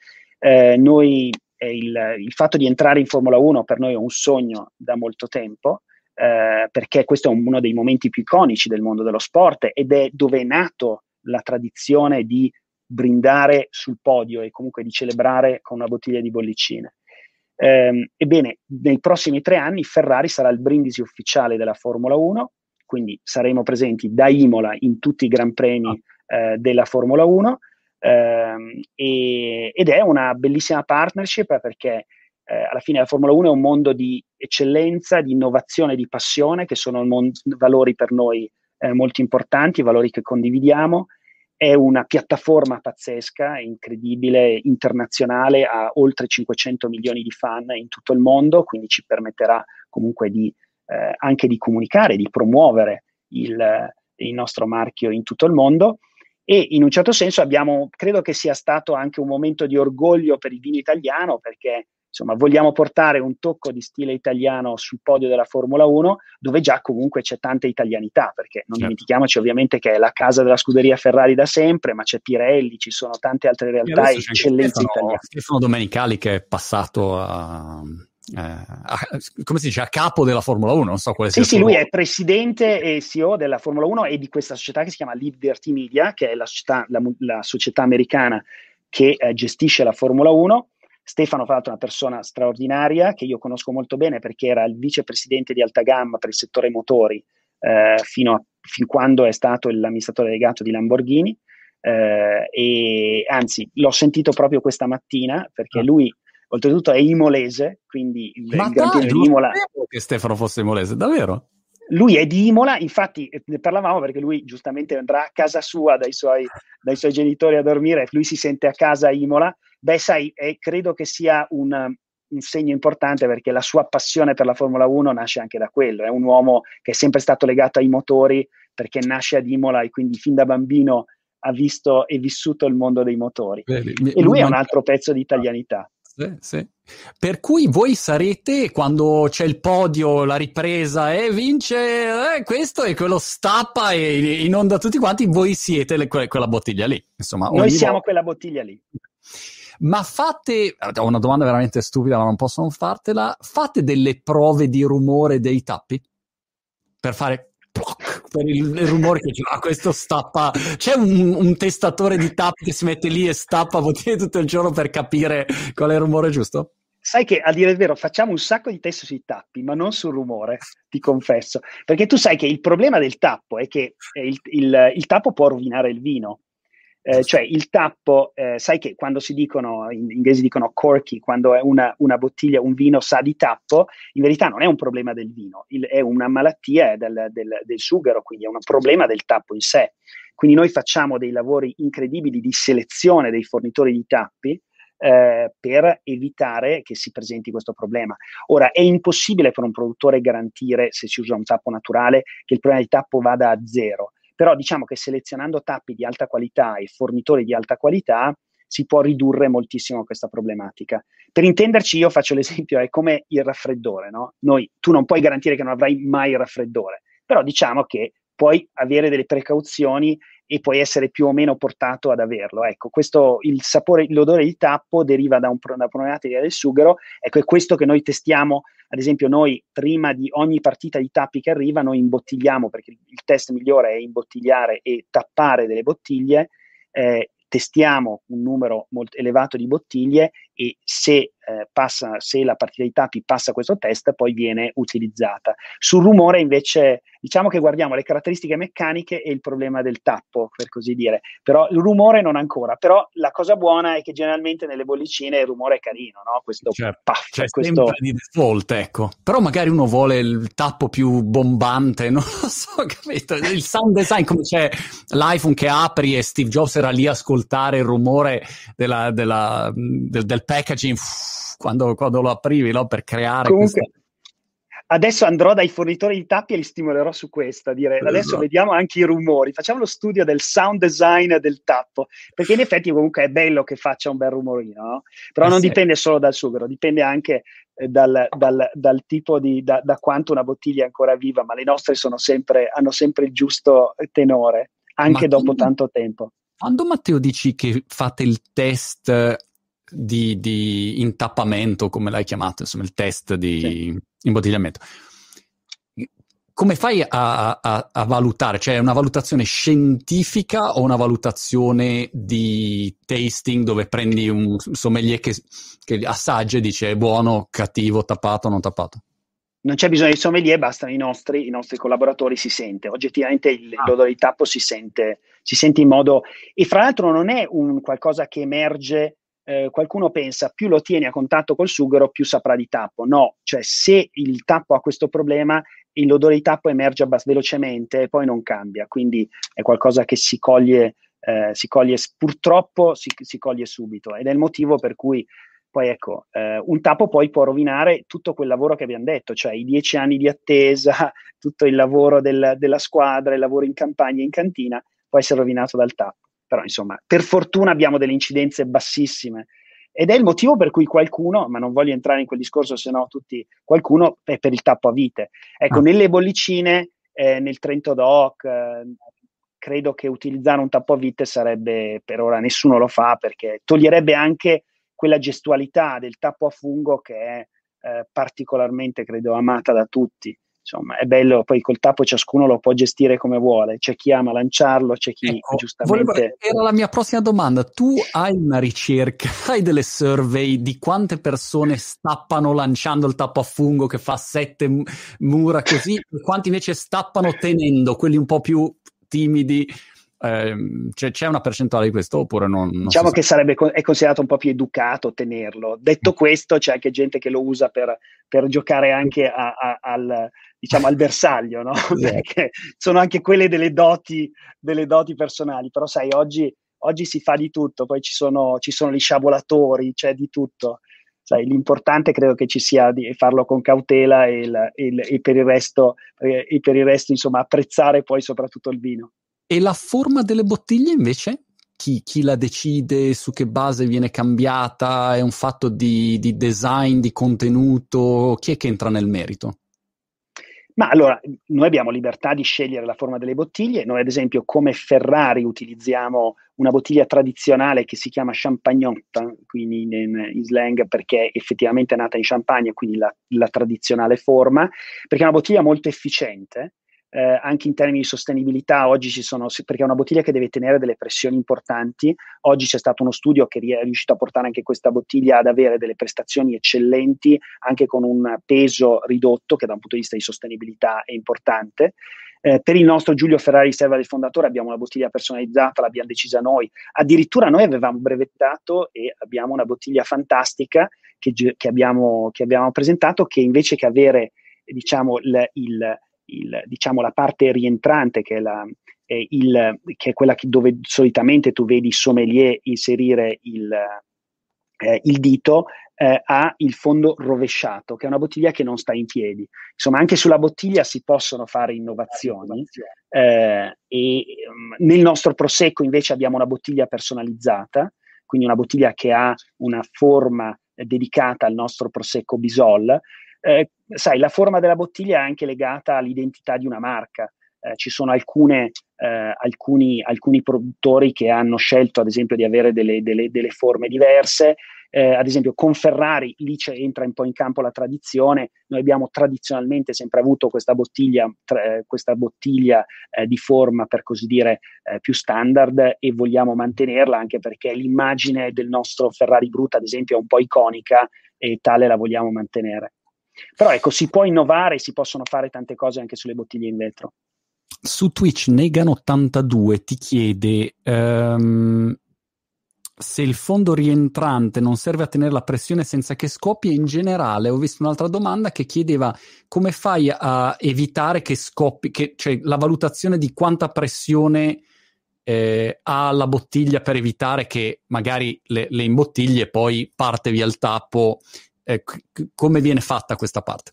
eh, noi, eh, il, il, fatto di entrare in Formula 1 per noi è un sogno da molto tempo, eh, perché questo è uno dei momenti più iconici del mondo dello sport ed è dove è nato la tradizione di brindare sul podio e comunque di celebrare con una bottiglia di bollicine. Eh, ebbene, nei prossimi tre anni Ferrari sarà il brindisi ufficiale della Formula 1, quindi saremo presenti da Imola in tutti i Gran Premi ah. eh, della Formula 1 Ehm, e, ed è una bellissima partnership perché eh, alla fine la Formula 1 è un mondo di eccellenza, di innovazione, di passione, che sono mon- valori per noi eh, molto importanti, valori che condividiamo. È una piattaforma pazzesca, incredibile, internazionale, ha oltre 500 milioni di fan in tutto il mondo, quindi ci permetterà comunque di, eh, anche di comunicare, di promuovere il, il nostro marchio in tutto il mondo e in un certo senso abbiamo, credo che sia stato anche un momento di orgoglio per il vino italiano perché insomma vogliamo portare un tocco di stile italiano sul podio della Formula 1 dove già comunque c'è tanta italianità perché non certo. dimentichiamoci ovviamente che è la casa della scuderia Ferrari da sempre ma c'è Pirelli, ci sono tante altre realtà e eccellenze italiane. Stefano Domenicali che è passato a a, come si dice, a capo della Formula 1, non so quale sia. Sì, sì, lui è presidente e CEO della Formula 1 e di questa società che si chiama Liberty Media, che è la società, la, la società americana che eh, gestisce la Formula 1. Stefano, fra l'altro, è una persona straordinaria che io conosco molto bene perché era il vicepresidente di alta gamma per il settore motori eh, fino a fin quando è stato l'amministratore delegato di Lamborghini. Eh, e anzi, l'ho sentito proprio questa mattina perché ah. lui oltretutto è imolese, quindi il Ma Premio di Imola... che Stefano fosse imolese, davvero? Lui è di Imola, infatti eh, ne parlavamo perché lui giustamente andrà a casa sua dai suoi, dai suoi genitori a dormire, lui si sente a casa a Imola. Beh, sai, eh, credo che sia un, un segno importante perché la sua passione per la Formula 1 nasce anche da quello. È un uomo che è sempre stato legato ai motori perché nasce ad Imola e quindi fin da bambino ha visto e vissuto il mondo dei motori. Vedi, e lui è un altro pezzo di italianità. Sì, sì. Per cui voi sarete, quando c'è il podio, la ripresa e vince eh, questo e quello stappa e inonda tutti quanti, voi siete le, que- quella bottiglia lì. Insomma, Noi siamo volta. quella bottiglia lì. Ma fate, ho una domanda veramente stupida, ma non posso non fartela, fate delle prove di rumore dei tappi? Per fare per il, il, rumore che c'è. Ah, questo stappa. C'è un, un, testatore di tap che si mette lì e stappa bottiglie tutto il giorno per capire qual è il rumore giusto? Sai che a dire il vero facciamo un sacco di test sui tappi, ma non sul rumore, ti confesso. Perché tu sai che il problema del tappo è che il, il, il tappo può rovinare il vino. Eh, cioè il tappo, eh, sai che quando si dicono, in inglese dicono corky, quando è una, una, bottiglia, un vino sa di tappo, in verità non è un problema del vino, il, è una malattia del, del, del, sughero, quindi è un problema del tappo in sé. Quindi noi facciamo dei lavori incredibili di selezione dei fornitori di tappi eh, per evitare che si presenti questo problema. Ora, è impossibile per un produttore garantire, se si usa un tappo naturale, che il problema di tappo vada a zero però diciamo che selezionando tappi di alta qualità e fornitori di alta qualità si può ridurre moltissimo questa problematica. Per intenderci, io faccio l'esempio, è come il raffreddore, no? Noi, tu non puoi garantire che non avrai mai il raffreddore, però diciamo che puoi avere delle precauzioni e puoi essere più o meno portato ad averlo. Ecco, questo, il sapore, l'odore di tappo deriva da, un, da problematica del sughero, ecco, è questo che noi testiamo, ad esempio noi prima di ogni partita di tappi che arriva, noi imbottigliamo, perché il test migliore è imbottigliare e tappare delle bottiglie, eh, testiamo un numero molto elevato di bottiglie e se, eh, passa, se la partita di tappi passa questo test poi viene utilizzata. Sul rumore invece diciamo che guardiamo le caratteristiche meccaniche e il problema del tappo, per così dire, però il rumore non ancora, però la cosa buona è che generalmente nelle bollicine il rumore è carino, no? Questo certo. puff, cioè questo... di default, ecco. Però magari uno vuole il tappo più bombante, non lo so, capito? Il sound design, come c'è l'iPhone che apri e Steve Jobs era lì a ascoltare il rumore della, della, del, del, packaging quando, quando, lo aprivi, no? Per creare Comunque... questa adesso andrò dai fornitori di tappi e li stimolerò su questa. Dire, adesso vediamo anche i rumori, facciamo lo studio del sound design del tappo, perché in effetti comunque è bello che faccia un bel rumorino, no? però eh non sì. dipende solo dal sughero, dipende anche eh, dal, dal, dal, tipo di, da, da, quanto una bottiglia è ancora viva, ma le nostre sempre, hanno sempre il giusto tenore, anche ma dopo quando, tanto tempo. Quando Matteo dici che fate il test di, di intappamento, come l'hai chiamato, insomma il test di sì. imbottigliamento. Come fai a, a, a, valutare? Cioè, è una valutazione scientifica o una valutazione di tasting dove prendi un sommelier che, che assaggia e dice è buono, cattivo, tappato, non tappato? non c'è bisogno di sommelier, bastano i nostri, i nostri collaboratori, si sente. Oggettivamente il, ah. l'odore di tappo si sente, si sente in modo... E fra l'altro non è un qualcosa che emerge eh, qualcuno pensa più lo tieni a contatto col sughero più saprà di tappo. No, cioè se il tappo ha questo problema, l'odore di tappo emerge abbastanza velocemente e poi non cambia, quindi è qualcosa che si coglie, eh, si coglie purtroppo si, si, coglie subito. Ed è il motivo per cui poi ecco, eh, un tappo poi può rovinare tutto quel lavoro che abbiamo detto, cioè i dieci anni di attesa, tutto il lavoro del, della squadra, il lavoro in campagna in cantina, può essere rovinato dal tappo però insomma, per fortuna abbiamo delle incidenze bassissime ed è il motivo per cui qualcuno, ma non voglio entrare in quel discorso, se no tutti, qualcuno è per il tappo a vite. Ecco, ah. nelle bollicine, eh, nel Trento Doc, eh, credo che utilizzare un tappo a vite sarebbe, per ora nessuno lo fa, perché toglierebbe anche quella gestualità del tappo a fungo che è eh, particolarmente, credo, amata da tutti insomma è bello, poi col tappo ciascuno lo può gestire come vuole, c'è chi ama lanciarlo, c'è chi ecco, giustamente... Volevo, era la mia prossima domanda, tu hai una ricerca, hai delle survey di quante persone stappano lanciando il tappo a fungo che fa sette mura così, e quanti invece stappano tenendo, quelli un po' più timidi eh, c'è, c'è, una percentuale di questo oppure non? non diciamo che sarebbe, è considerato un po' più educato tenerlo. Detto mm. questo, c'è anche gente che lo usa per, per giocare anche a, a, al, diciamo, al bersaglio, no? Perché sono anche quelle delle doti, delle doti personali, però sai, oggi, oggi, si fa di tutto, poi ci sono, ci sono gli sciabolatori, c'è di tutto. Sai, l'importante credo che ci sia di farlo con cautela e, il, il, e, per, il resto, e per il resto, insomma, apprezzare poi soprattutto il vino. E la forma delle bottiglie invece? Chi, chi, la decide, su che base viene cambiata, è un fatto di, di, design, di contenuto, chi è che entra nel merito? Ma allora, noi abbiamo libertà di scegliere la forma delle bottiglie, noi ad esempio come Ferrari utilizziamo una bottiglia tradizionale che si chiama champagnotta, quindi in, in slang perché effettivamente è nata in Champagne, quindi la, la tradizionale forma, perché è una bottiglia molto efficiente, eh, anche in termini di sostenibilità, oggi ci sono, perché è una bottiglia che deve tenere delle pressioni importanti, oggi c'è stato uno studio che è riuscito a portare anche questa bottiglia ad avere delle prestazioni eccellenti, anche con un peso ridotto, che da un punto di vista di sostenibilità è importante. Eh, per il nostro Giulio Ferrari riserva del fondatore abbiamo una bottiglia personalizzata, l'abbiamo decisa noi. Addirittura noi avevamo brevettato e abbiamo una bottiglia fantastica che, che, abbiamo, che abbiamo, presentato che invece che avere diciamo, il, il il, diciamo, la parte rientrante, che è, la, è il, che è quella che, dove solitamente tu vedi sommelier inserire il, eh, il dito, eh, ha il fondo rovesciato, che è una bottiglia che non sta in piedi. Insomma, anche sulla bottiglia si possono fare innovazioni. Eh, e um, nel nostro prosecco invece abbiamo una bottiglia personalizzata, quindi una bottiglia che ha una forma eh, dedicata al nostro prosecco Bisol. Sai, la forma della bottiglia è anche legata all'identità di una marca. Eh, ci sono alcune, eh, alcuni, alcuni, produttori che hanno scelto, ad esempio, di avere delle, delle, delle forme diverse. Eh, ad esempio, con Ferrari lì entra un po' in campo la tradizione. Noi abbiamo tradizionalmente sempre avuto questa bottiglia, tra, eh, questa bottiglia eh, di forma, per così dire, eh, più standard e vogliamo mantenerla anche perché l'immagine del nostro Ferrari Brut, ad esempio, è un po' iconica e tale la vogliamo mantenere. Però ecco, si può innovare, si possono fare tante cose anche sulle bottiglie in vetro. Su Twitch Negan82 ti chiede um, se il fondo rientrante non serve a tenere la pressione senza che scoppi in generale ho visto un'altra domanda che chiedeva come fai a evitare che scoppi, che, cioè la valutazione di quanta pressione eh, ha la bottiglia per evitare che magari le, le imbottiglie poi parte via il tappo, eh, c- come viene fatta questa parte?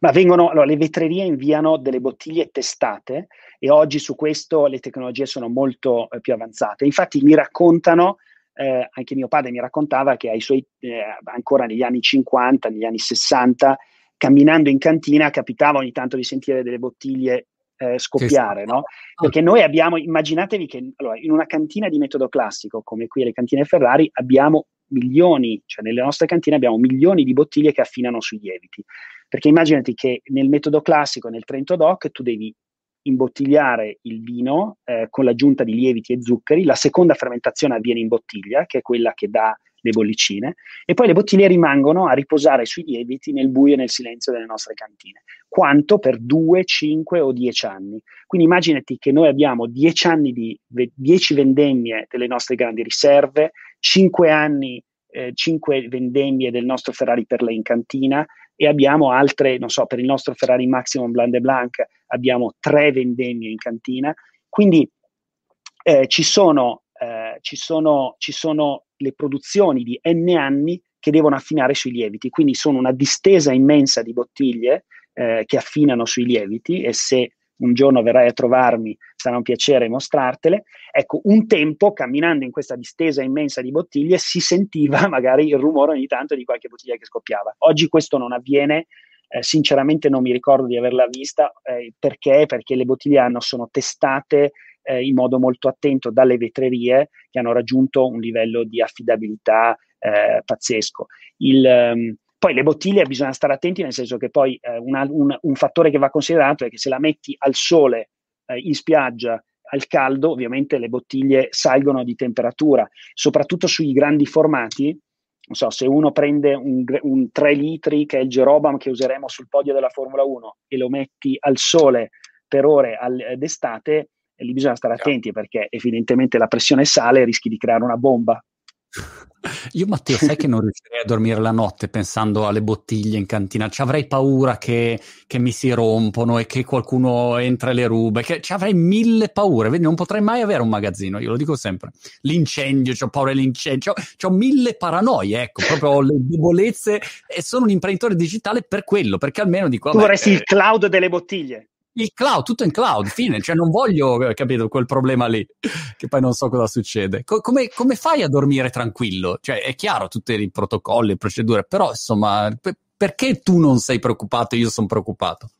Ma vengono, allora, le vetrerie inviano delle bottiglie testate e oggi su questo le tecnologie sono molto eh, più avanzate. Infatti mi raccontano, eh, anche mio padre mi raccontava che ai suoi, eh, ancora negli anni 50, negli anni 60, camminando in cantina capitava ogni tanto di sentire delle bottiglie eh, scoppiare, no? Perché noi abbiamo, immaginatevi che allora, in una cantina di metodo classico, come qui le cantine Ferrari, abbiamo milioni, cioè nelle nostre cantine abbiamo milioni di bottiglie che affinano sui lieviti. Perché immaginati che nel metodo classico, nel Trento Doc, tu devi imbottigliare il vino eh, con l'aggiunta di lieviti e zuccheri, la seconda fermentazione avviene in bottiglia, che è quella che dà le bollicine, e poi le bottiglie rimangono a riposare sui lieviti nel buio e nel silenzio delle nostre cantine. Quanto per 2, 5 o 10 anni. Quindi immaginati che noi abbiamo 10 anni di 10 vendemmie delle nostre grandi riserve, 5 anni, eh, 5 vendemmie del nostro Ferrari per lei in cantina, e abbiamo altre, non so, per il nostro Ferrari Maximum Blanc de Blanc abbiamo tre vendemmie in cantina, quindi eh, ci, sono, eh, ci, sono, ci sono le produzioni di N anni che devono affinare sui lieviti, quindi sono una distesa immensa di bottiglie eh, che affinano sui lieviti e se un giorno verrai a trovarmi, sarà un piacere mostrartele. Ecco, un tempo, camminando in questa distesa immensa di bottiglie, si sentiva magari il rumore ogni tanto di qualche bottiglia che scoppiava. Oggi questo non avviene, eh, sinceramente non mi ricordo di averla vista, eh, perché? Perché le bottiglie hanno, sono testate eh, in modo molto attento dalle vetrerie che hanno raggiunto un livello di affidabilità eh, pazzesco. Il, um, poi le bottiglie bisogna stare attenti, nel senso che poi eh, una, un, un, fattore che va considerato è che se la metti al sole eh, in spiaggia al caldo, ovviamente le bottiglie salgono di temperatura, soprattutto sui grandi formati. Non so, se uno prende un, un 3 litri che è il Jerobam che useremo sul podio della Formula 1 e lo metti al sole per ore al, d'estate, lì bisogna stare attenti perché evidentemente la pressione sale e rischi di creare una bomba. Io Matteo, sai che non riuscirei a dormire la notte pensando alle bottiglie in cantina, ci avrei paura che, che mi si rompono e che qualcuno entra e le ruba, che ci avrei mille paure, vedi, non potrei mai avere un magazzino, io lo dico sempre. L'incendio, ho paura dell'incendio, ho mille paranoie, ecco, proprio le debolezze e sono un imprenditore digitale per quello, perché almeno dico... Tu vorresti eh, il cloud delle bottiglie il cloud, tutto in cloud, fine, cioè non voglio, capito, quel problema lì, che poi non so cosa succede. Co- come, come, fai a dormire tranquillo? Cioè, è chiaro tutti i protocolli, le procedure, però insomma, per, perché tu non sei preoccupato e io sono preoccupato?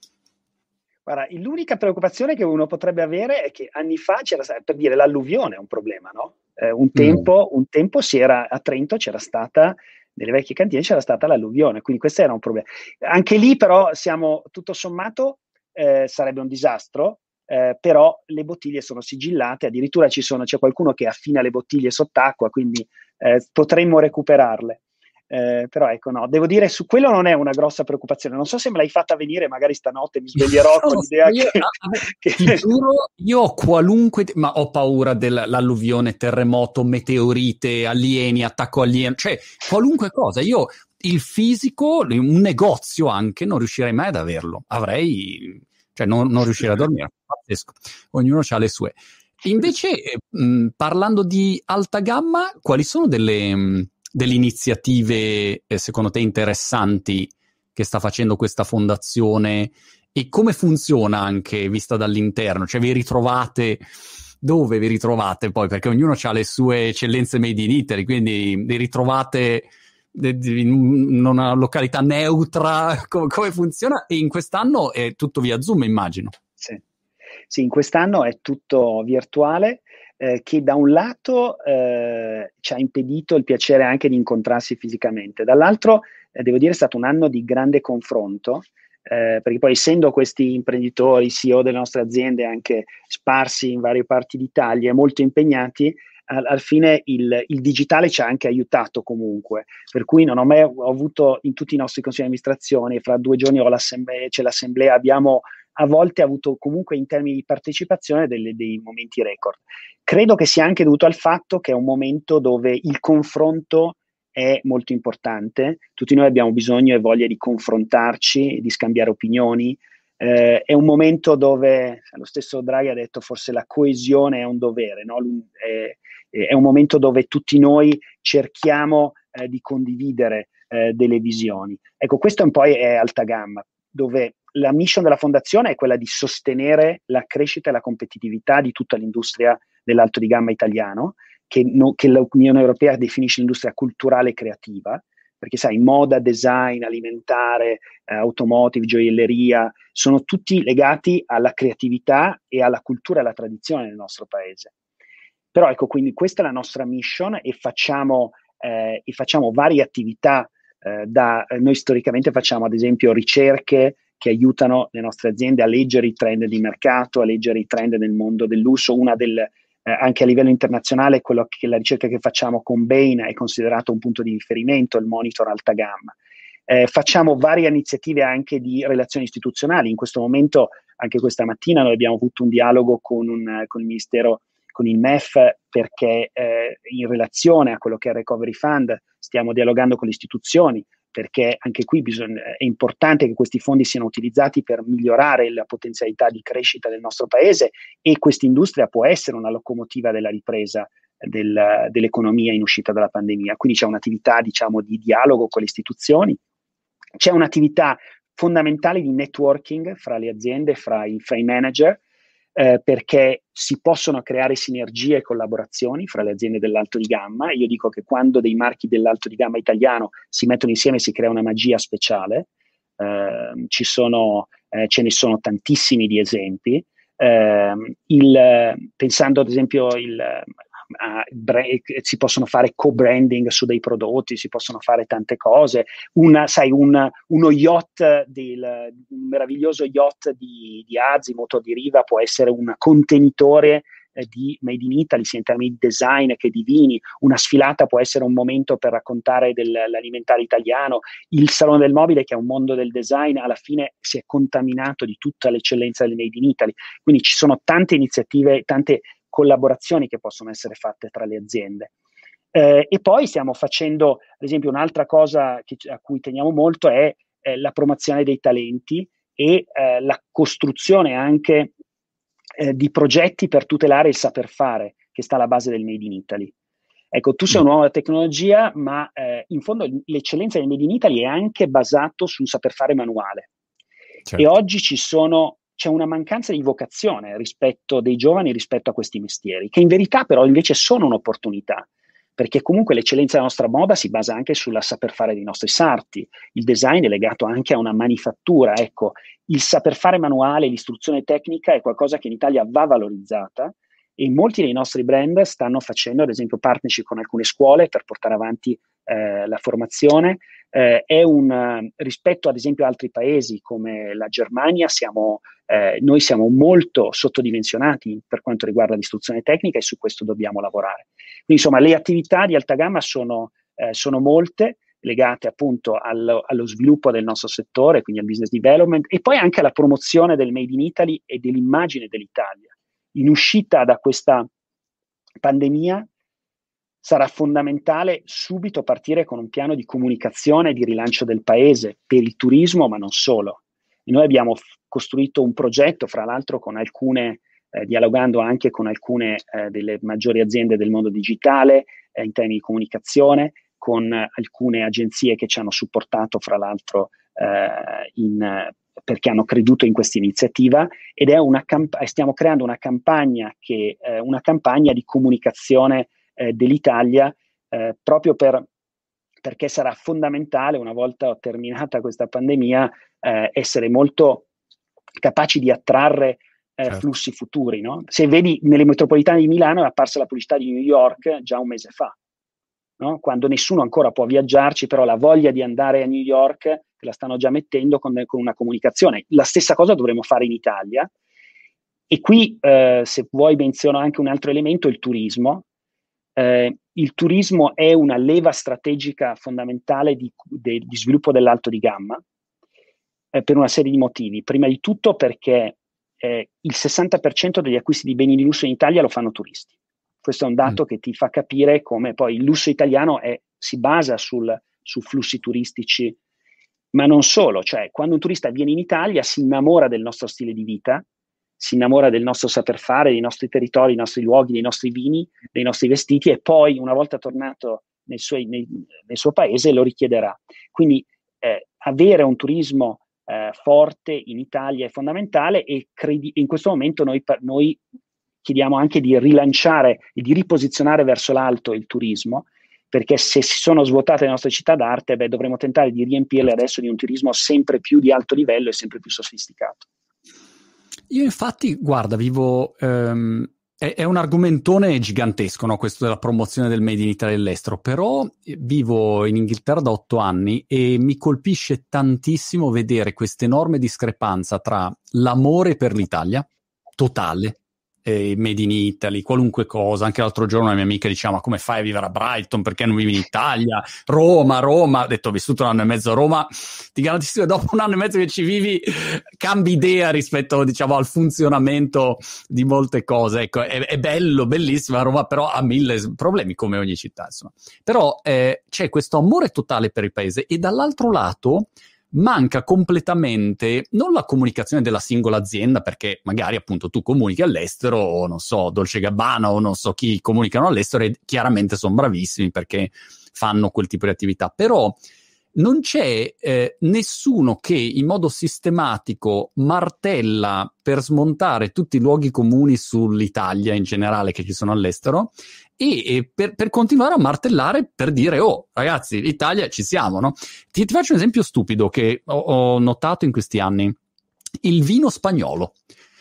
Guarda, l'unica preoccupazione che uno potrebbe avere è che anni fa c'era, per dire, l'alluvione è un problema, no? Eh, un, tempo, mm. un tempo si era, a Trento c'era stata nelle vecchie cantine c'era stata l'alluvione, quindi questo era un problema. Anche lì però siamo tutto sommato eh, sarebbe un disastro, eh, però le bottiglie sono sigillate, addirittura ci sono, c'è qualcuno che affina le bottiglie sott'acqua, quindi eh, potremmo recuperarle. Eh, però ecco, no, devo dire, su quello non è una grossa preoccupazione. Non so se me l'hai fatta venire, magari stanotte mi sveglierò con l'idea io, che, che... Ti giuro, io ho qualunque, ma ho paura dell'alluvione, terremoto, meteorite, alieni, attacco alieno, cioè qualunque cosa. Io il fisico, un negozio anche, non riuscirei mai ad averlo. Avrei, cioè non, non riuscirei a dormire. Pazzesco. Ognuno ha le sue. Invece, mh, parlando di alta gamma, quali sono delle, mh, delle iniziative, eh, secondo te, interessanti che sta facendo questa fondazione e come funziona anche vista dall'interno? Cioè vi ritrovate dove vi ritrovate poi? Perché ognuno ha le sue eccellenze made in Italy, quindi vi ritrovate in una località neutra, come, come funziona? E in quest'anno è tutto via Zoom, immagino. Sì, sì in quest'anno è tutto virtuale. Eh, che da un lato eh, ci ha impedito il piacere anche di incontrarsi fisicamente, dall'altro eh, devo dire è stato un anno di grande confronto eh, perché poi essendo questi imprenditori, CEO delle nostre aziende anche sparsi in varie parti d'Italia, molto impegnati, al, al fine il, il, digitale ci ha anche aiutato comunque, per cui non ho mai avuto in tutti i nostri consigli di amministrazione, fra due giorni l'assemblea, c'è l'assemblea, abbiamo a volte avuto comunque in termini di partecipazione delle, dei momenti record. Credo che sia anche dovuto al fatto che è un momento dove il confronto è molto importante. Tutti noi abbiamo bisogno e voglia di confrontarci, di scambiare opinioni. Eh, è un momento dove, lo stesso Draghi ha detto, forse la coesione è un dovere, no? è, è, un momento dove tutti noi cerchiamo eh, di condividere eh, delle visioni. Ecco, questo un po' è alta gamma, dove la mission della fondazione è quella di sostenere la crescita e la competitività di tutta l'industria dell'alto di gamma italiano che, no, che l'Unione Europea definisce l'industria culturale e creativa, perché sai, moda, design, alimentare, eh, automotive, gioielleria, sono tutti legati alla creatività e alla cultura e alla tradizione del nostro paese. Però ecco, quindi questa è la nostra mission e facciamo, eh, e facciamo varie attività. Eh, da, noi storicamente facciamo ad esempio ricerche che aiutano le nostre aziende a leggere i trend di mercato, a leggere i trend nel mondo del lusso. Una del, eh, anche a livello internazionale quello che la ricerca che facciamo con Bain è considerato un punto di riferimento, il monitor alta gamma. Eh, facciamo varie iniziative anche di relazioni istituzionali. In questo momento, anche questa mattina, noi abbiamo avuto un dialogo con, un, con il Ministero, con il MEF, perché eh, in relazione a quello che è il Recovery Fund stiamo dialogando con le istituzioni perché anche qui bisogna, è importante che questi fondi siano utilizzati per migliorare la potenzialità di crescita del nostro paese e questa industria può essere una locomotiva della ripresa del, dell'economia in uscita dalla pandemia. Quindi c'è un'attività diciamo, di dialogo con le istituzioni, c'è un'attività fondamentale di networking fra le aziende, fra i, fra i manager, eh, perché si possono creare sinergie e collaborazioni fra le aziende dell'alto di gamma. Io dico che quando dei marchi dell'alto di gamma italiano si mettono insieme si crea una magia speciale. Eh, sono, eh, ce ne sono tantissimi di esempi. Ehm, il, pensando ad esempio il, uh, si possono fare co-branding su dei prodotti, si possono fare tante cose. Una, sai, un, uno yacht, del, un meraviglioso yacht di, di Azimut o di Riva può essere un contenitore eh, di Made in Italy, sia in termini di design che di vini. Una sfilata può essere un momento per raccontare dell'alimentare italiano. Il Salone del Mobile, che è un mondo del design, alla fine si è contaminato di tutta l'eccellenza del Made in Italy. Quindi ci sono tante iniziative, tante collaborazioni che possono essere fatte tra le aziende. Eh, e poi stiamo facendo, ad esempio, un'altra cosa che, a cui teniamo molto è eh, la promozione dei talenti e eh, la costruzione anche eh, di progetti per tutelare il saper fare che sta alla base del Made in Italy. Ecco, tu sei una nuova tecnologia, ma eh, in fondo l'eccellenza del Made in Italy è anche basato sul saper fare manuale. Certo. E oggi ci sono c'è una mancanza di vocazione rispetto dei giovani rispetto a questi mestieri, che in verità però invece sono un'opportunità, perché comunque l'eccellenza della nostra moda si basa anche sulla saper fare dei nostri sarti, il design è legato anche a una manifattura, ecco, il saper fare manuale, l'istruzione tecnica è qualcosa che in Italia va valorizzata e molti dei nostri brand stanno facendo ad esempio partnership con alcune scuole per portare avanti eh, la formazione, eh, è un rispetto ad esempio a altri paesi come la Germania, siamo, eh, noi siamo molto sottodimensionati per quanto riguarda l'istruzione tecnica e su questo dobbiamo lavorare. Quindi insomma le attività di alta gamma sono, eh, sono molte legate appunto allo, allo, sviluppo del nostro settore, quindi al business development e poi anche alla promozione del Made in Italy e dell'immagine dell'Italia. In uscita da questa pandemia sarà fondamentale subito partire con un piano di comunicazione e di rilancio del paese per il turismo, ma non solo. E noi abbiamo f- costruito un progetto, fra l'altro, con alcune, eh, dialogando anche con alcune eh, delle maggiori aziende del mondo digitale eh, in termini di comunicazione, con alcune agenzie che ci hanno supportato, fra l'altro, eh, in, perché hanno creduto in questa iniziativa ed è una camp- stiamo creando una campagna, che, eh, una campagna di comunicazione eh, dell'Italia eh, proprio per, perché sarà fondamentale, una volta terminata questa pandemia, eh, essere molto capaci di attrarre eh, certo. flussi futuri. No? Se vedi nelle metropolitane di Milano è apparsa la pubblicità di New York già un mese fa, no? quando nessuno ancora può viaggiarci, però la voglia di andare a New York la stanno già mettendo con, con una comunicazione. La stessa cosa dovremmo fare in Italia. E qui, eh, se vuoi, menziono anche un altro elemento, il turismo. Eh, il turismo è una leva strategica fondamentale di, de, di sviluppo dell'alto di gamma eh, per una serie di motivi. Prima di tutto perché eh, il 60% degli acquisti di beni di lusso in Italia lo fanno turisti. Questo è un dato mm. che ti fa capire come poi il lusso italiano è, si basa sul, su flussi turistici ma non solo, cioè quando un turista viene in Italia si innamora del nostro stile di vita, si innamora del nostro saper fare, dei nostri territori, dei nostri luoghi, dei nostri vini, dei nostri vestiti e poi una volta tornato nel, suo, nel, nel suo paese lo richiederà. Quindi eh, avere un turismo eh, forte in Italia è fondamentale e credi- in questo momento noi, noi chiediamo anche di rilanciare e di riposizionare verso l'alto il turismo perché se si sono svuotate le nostre città d'arte, beh, dovremo tentare di riempirle adesso di un turismo sempre più di alto livello e sempre più sofisticato. Io infatti, guarda, vivo... Um, è, è, un argomentone gigantesco, no? questo della promozione del Made in Italy all'estero, però vivo in Inghilterra da otto anni e mi colpisce tantissimo vedere questa enorme discrepanza tra l'amore per l'Italia, totale, eh, Made in Italy, qualunque cosa. Anche l'altro giorno una mia amica diceva: Ma come fai a vivere a Brighton? Perché non vivi in Italia? Roma, Roma. Ho detto: Ho vissuto un anno e mezzo a Roma. Ti garantisco che dopo un anno e mezzo che ci vivi, cambi idea rispetto diciamo, al funzionamento di molte cose. Ecco, è, è bello, bellissima Roma, però ha mille problemi come ogni città. Insomma. Però eh, c'è questo amore totale per il paese e dall'altro lato manca completamente non la comunicazione della singola azienda, perché magari appunto tu comunichi all'estero, o non so, Dolce Gabbana o non so chi comunicano all'estero e chiaramente sono bravissimi perché fanno quel tipo di attività, però non c'è eh, nessuno che in modo sistematico martella per smontare tutti i luoghi comuni sull'Italia in generale che ci sono all'estero e, e per, per, continuare a martellare per dire oh ragazzi l'Italia ci siamo no? ti, ti faccio un esempio stupido che ho, ho notato in questi anni. Il vino spagnolo.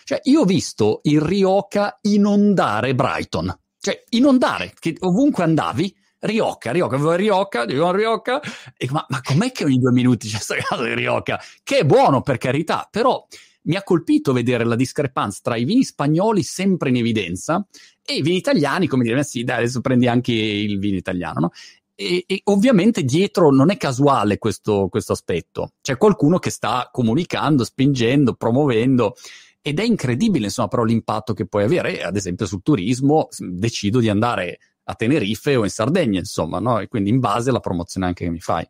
Cioè io ho visto il Rioja inondare Brighton. Cioè inondare che ovunque andavi Rioja, avevo Rioja, dico Rioja, e ma, ma com'è che ogni due minuti c'è questo caso di Rioja? Che è buono per carità, però mi ha colpito vedere la discrepanza tra i vini spagnoli sempre in evidenza e i vini italiani, come dire, sì, dai, adesso prendi anche il vino italiano, no? E, e, ovviamente dietro non è casuale questo, questo, aspetto. C'è qualcuno che sta comunicando, spingendo, promuovendo ed è incredibile, insomma, però l'impatto che puoi avere, ad esempio sul turismo, decido di andare a Tenerife o in Sardegna, insomma, no? E quindi in base alla promozione anche che mi fai.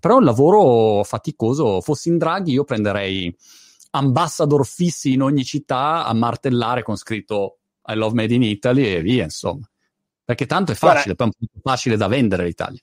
Però è un lavoro faticoso, fossi in Draghi io prenderei ambassador fissi in ogni città a martellare con scritto I love Made in Italy e via, insomma. Perché tanto è facile, Guarda, è facile da vendere l'Italia.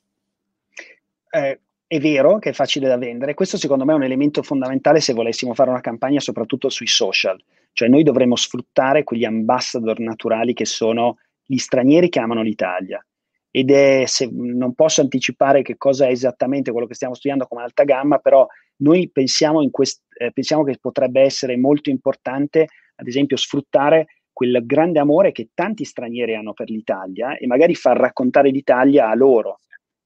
Eh, è vero che è facile da vendere, questo secondo me è un elemento fondamentale se volessimo fare una campagna soprattutto sui social, cioè noi dovremmo sfruttare quegli ambassador naturali che sono gli stranieri che amano l'Italia. Ed è, se, non posso anticipare che cosa è esattamente quello che stiamo studiando come alta gamma, però noi pensiamo, quest, eh, pensiamo che potrebbe essere molto importante, ad esempio, sfruttare quel grande amore che tanti stranieri hanno per l'Italia e magari far raccontare l'Italia a loro,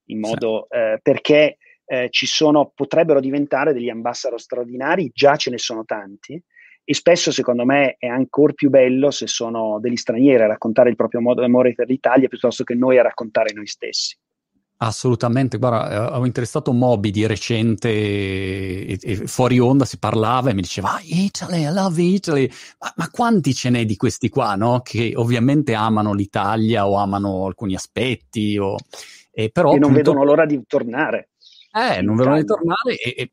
in modo sì. eh, perché eh, ci sono, potrebbero diventare degli ambassador straordinari, già ce ne sono tanti, e spesso secondo me è ancora più bello se sono degli stranieri a raccontare il proprio modo d'amore per l'Italia piuttosto che noi a raccontare noi stessi. Assolutamente, guarda, eh, avevo interessato Moby di recente e, e, fuori onda si parlava e mi diceva ah, Italy, I love Italy, ma, ma, quanti ce n'è di questi qua, no? Che ovviamente amano l'Italia o amano alcuni aspetti, o, e però... E non appunto, vedono l'ora di tornare. Eh, non vedono di tornare e,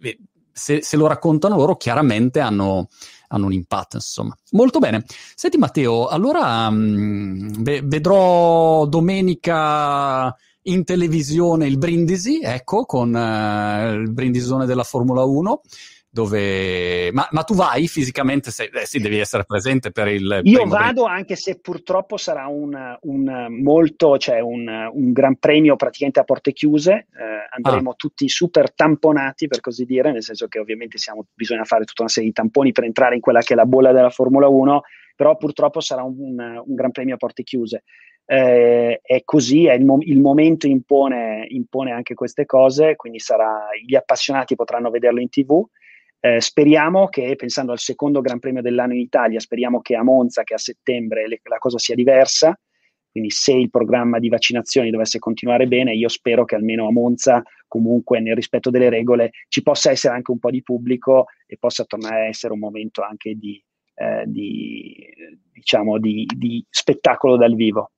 e se, se, lo raccontano loro chiaramente hanno, hanno, un impatto, insomma. Molto bene. Senti Matteo, allora mh, mm, vedrò domenica in televisione il Brindisi, ecco, con uh, il brindisone della Formula 1 dove... Ma, ma, tu vai fisicamente? Sei... Eh sì, devi essere presente per il... Io vado pre... anche se purtroppo sarà un, un molto, cioè un, un, gran premio praticamente a porte chiuse, eh, andremo ah. tutti super tamponati per così dire, nel senso che ovviamente siamo, bisogna fare tutta una serie di tamponi per entrare in quella che è la bolla della Formula 1, però purtroppo sarà un, gran premio a porte chiuse. Eh, è così, è il, mo- il momento impone, impone anche queste cose, quindi sarà, gli appassionati potranno vederlo in tv, eh, speriamo che, pensando al secondo Gran Premio dell'anno in Italia, speriamo che a Monza, che a settembre le, la cosa sia diversa. Quindi se il programma di vaccinazioni dovesse continuare bene, io spero che almeno a Monza, comunque nel rispetto delle regole, ci possa essere anche un po' di pubblico e possa tornare a essere un momento anche di, eh, di, diciamo, di, di spettacolo dal vivo.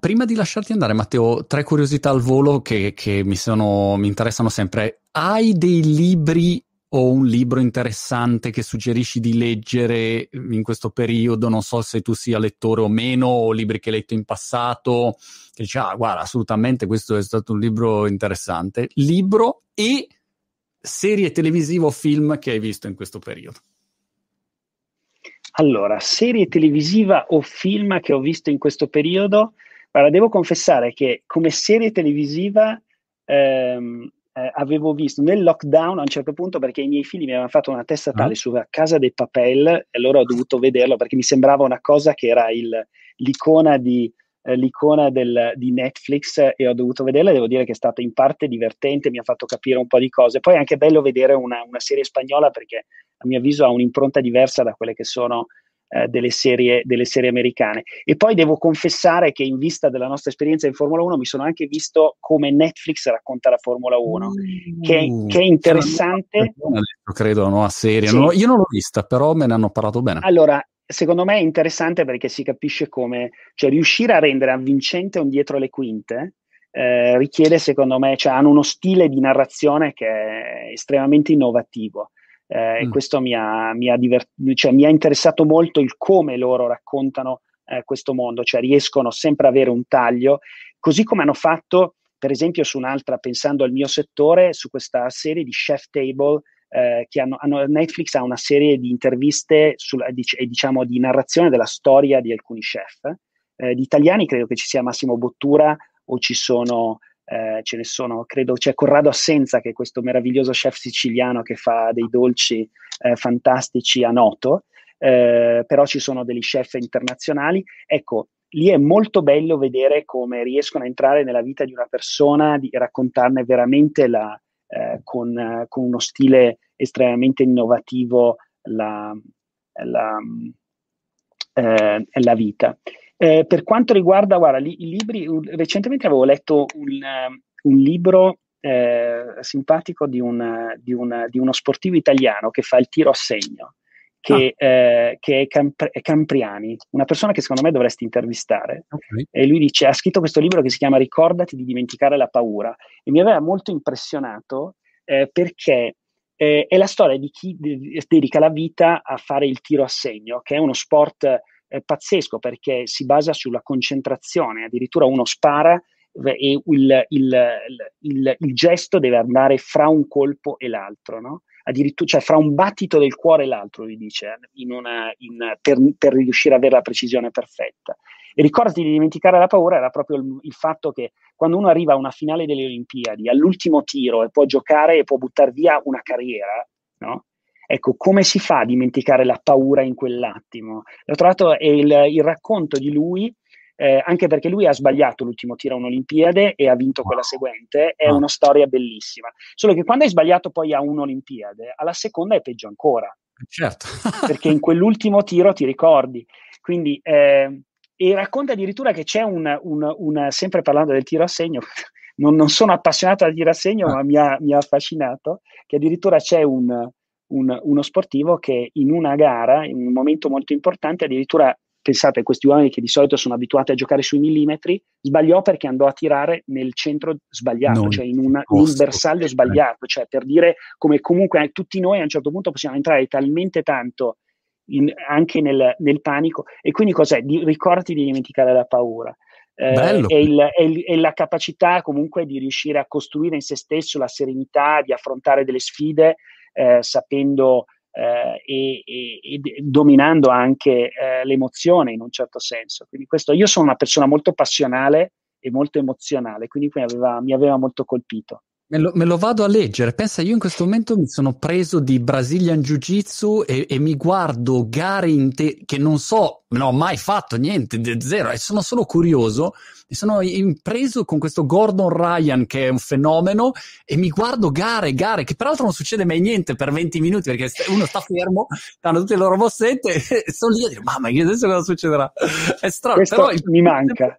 Prima di lasciarti andare, Matteo, tre curiosità al volo che, che mi, sono, mi, interessano sempre. Hai dei libri o un libro interessante che suggerisci di leggere in questo periodo, non so se tu sia lettore o meno, o libri che hai letto in passato, che dici, ah, guarda, assolutamente questo è stato un libro interessante. Libro e serie televisiva o film che hai visto in questo periodo. Allora, serie televisiva o film che ho visto in questo periodo? Guarda, devo confessare che come serie televisiva ehm, eh, avevo visto nel lockdown a un certo punto perché i miei figli mi avevano fatto una testa tale uh su Casa dei Papel e allora ho dovuto vederlo perché mi sembrava una cosa che era il, l'icona, di, eh, l'icona del, di Netflix e ho dovuto vederla e devo dire che è stata in parte divertente, mi ha fatto capire un po' di cose. Poi è anche bello vedere una, una serie spagnola perché a mio avviso ha un'impronta diversa da quelle che sono eh, delle, serie, delle, serie, americane. E poi devo confessare che in vista della nostra esperienza in Formula 1 mi sono anche visto come Netflix racconta la Formula 1, mm. che, che, è interessante. Credo, nuova serie. Sì. Non io non l'ho vista, però me ne hanno parlato bene. Allora, secondo me è interessante perché si capisce come, cioè riuscire a rendere avvincente un dietro le quinte, eh, richiede, secondo me, cioè hanno uno stile di narrazione che è estremamente innovativo. Eh, mm. E questo mi ha, mi, ha divert- cioè, mi ha, interessato molto il come loro raccontano eh, questo mondo, cioè riescono sempre ad avere un taglio, così come hanno fatto, per esempio, su un'altra, pensando al mio settore, su questa serie di Chef Table. Eh, che hanno, hanno, Netflix ha una serie di interviste e dic- diciamo di narrazione della storia di alcuni chef. Eh, di italiani credo che ci sia Massimo Bottura o ci sono eh, ce ne sono, credo c'è Corrado Assenza che è questo meraviglioso chef siciliano che fa dei dolci eh, fantastici a Noto, eh, però ci sono degli chef internazionali. Ecco, lì è molto bello vedere come riescono a entrare nella vita di una persona, di raccontarne veramente la, eh, con, con, uno stile estremamente innovativo la, la, eh, la vita. Eh, per quanto riguarda, guarda, li, i libri, recentemente avevo letto un, un libro eh, simpatico di, un, di, un, di, uno sportivo italiano che fa il tiro a segno, che, ah. eh, che è, Camp- è, Campriani, una persona che secondo me dovresti intervistare. Okay. E lui dice, ha scritto questo libro che si chiama Ricordati di dimenticare la paura e mi aveva molto impressionato eh, perché eh, è la storia di chi dedica la vita a fare il tiro a segno, che è uno sport è pazzesco perché si basa sulla concentrazione, addirittura uno spara e il, il, il, il gesto deve andare fra un colpo e l'altro, no? addirittura cioè fra un battito del cuore e l'altro, lui dice, in una, in, per, per, riuscire ad avere la precisione perfetta. E ricordati di dimenticare la paura era proprio il, il, fatto che quando uno arriva a una finale delle Olimpiadi, all'ultimo tiro e può giocare e può buttare via una carriera, no? Ecco, come si fa a dimenticare la paura in quell'attimo? L'ho trovato il, il racconto di lui, eh, anche perché lui ha sbagliato l'ultimo tiro a un'Olimpiade e ha vinto quella seguente, è una storia bellissima. Solo che quando hai sbagliato poi a un'Olimpiade, alla seconda è peggio ancora. Certo. perché in quell'ultimo tiro ti ricordi. Quindi, eh, e racconta addirittura che c'è un, un, un, sempre parlando del tiro a segno, non, non sono appassionato al tiro a segno, ah. ma mi ha, mi ha affascinato, che addirittura c'è un, un, uno sportivo che in una gara, in un momento molto importante, addirittura pensate a questi uomini che di solito sono abituati a giocare sui millimetri, sbagliò perché andò a tirare nel centro sbagliato, non cioè in, una, in, un bersaglio sbagliato, cioè per dire come comunque eh, tutti noi a un certo punto possiamo entrare talmente tanto in, anche nel, nel, panico e quindi cos'è? Di, ricordati di dimenticare la paura. eh, e, il, e, il, e, la capacità comunque di riuscire a costruire in se stesso la serenità, di affrontare delle sfide eh, sapendo eh, e, e, dominando anche eh, l'emozione in un certo senso. Quindi questo, io sono una persona molto passionale e molto emozionale, quindi mi aveva, mi aveva molto colpito. Me lo, me lo, vado a leggere. Pensa, io in questo momento mi sono preso di Brazilian Jiu-Jitsu e, e mi guardo gare te- che non so, non ho mai fatto niente, zero, e sono solo curioso. Mi sono impreso con questo Gordon Ryan che è un fenomeno e mi guardo gare, gare, che peraltro non succede mai niente per 20 minuti perché uno sta fermo, hanno tutte le loro mossette e sono lì a dire mamma adesso cosa succederà? È strano, Questo però mi manca.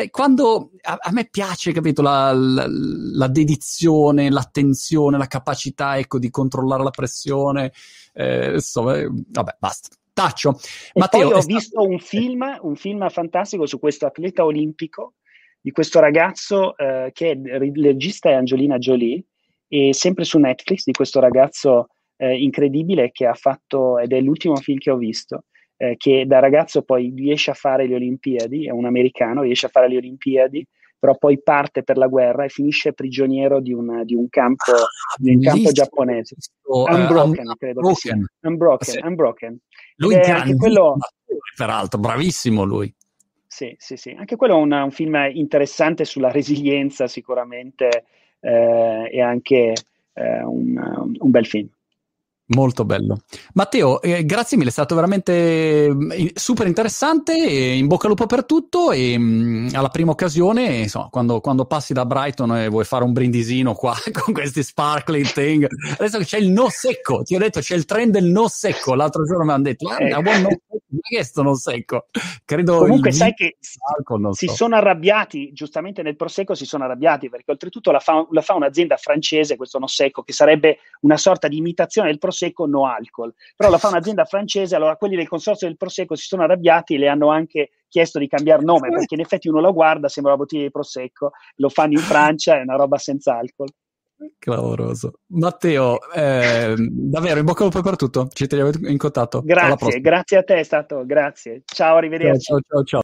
Eh, quando a, a, me piace, capito, la, la, la, dedizione, l'attenzione, la capacità, ecco, di controllare la pressione, eh, insomma, eh, vabbè, basta. Taccio. Matteo, poi ho stato... visto un film, un film fantastico su questo atleta olimpico, di questo ragazzo eh, che è il regista è Angelina Jolie, e sempre su Netflix, di questo ragazzo eh, incredibile che ha fatto, ed è l'ultimo film che ho visto, eh, che da ragazzo poi riesce a fare le Olimpiadi, è un americano, riesce a fare le Olimpiadi, però poi parte per la guerra e finisce prigioniero di un, di un campo, ah, di un campo giapponese. Uh, unbroken, uh, credo unbroken. Unbroken, sì. unbroken. Lui è anche quello... peraltro, bravissimo lui. Sì, sì, sì. Anche quello è un, un film interessante sulla resilienza sicuramente eh, e anche eh, un, un bel film. Molto bello. Matteo, eh, grazie mille, è stato veramente eh, super interessante. in bocca al lupo per tutto. E mh, mm, alla prima occasione, insomma, quando, quando, passi da Brighton e vuoi fare un brindisino qua con questi sparkling thing, adesso che c'è il no secco, ti ho detto c'è il trend del no secco. L'altro giorno mi hanno detto, ah, eh. buon no secco, che sto no secco? Credo Comunque, sai che alcol, si so. sono arrabbiati, giustamente nel prosecco si sono arrabbiati perché oltretutto la fa, la fa un'azienda francese, questo no secco, che sarebbe una sorta di imitazione del prosecco Prosecco no alcol, però la fa un'azienda francese, allora quelli del consorzio del Prosecco si sono arrabbiati e le hanno anche chiesto di cambiare nome, perché in effetti uno la guarda, sembra una bottiglia di Prosecco, lo fanno in Francia, è una roba senza alcol. Clamoroso. Matteo, eh, davvero in bocca al lupo per tutto, ci teniamo in contatto. Grazie, grazie a te, è stato, grazie. Ciao, arrivederci. ciao, ciao. ciao.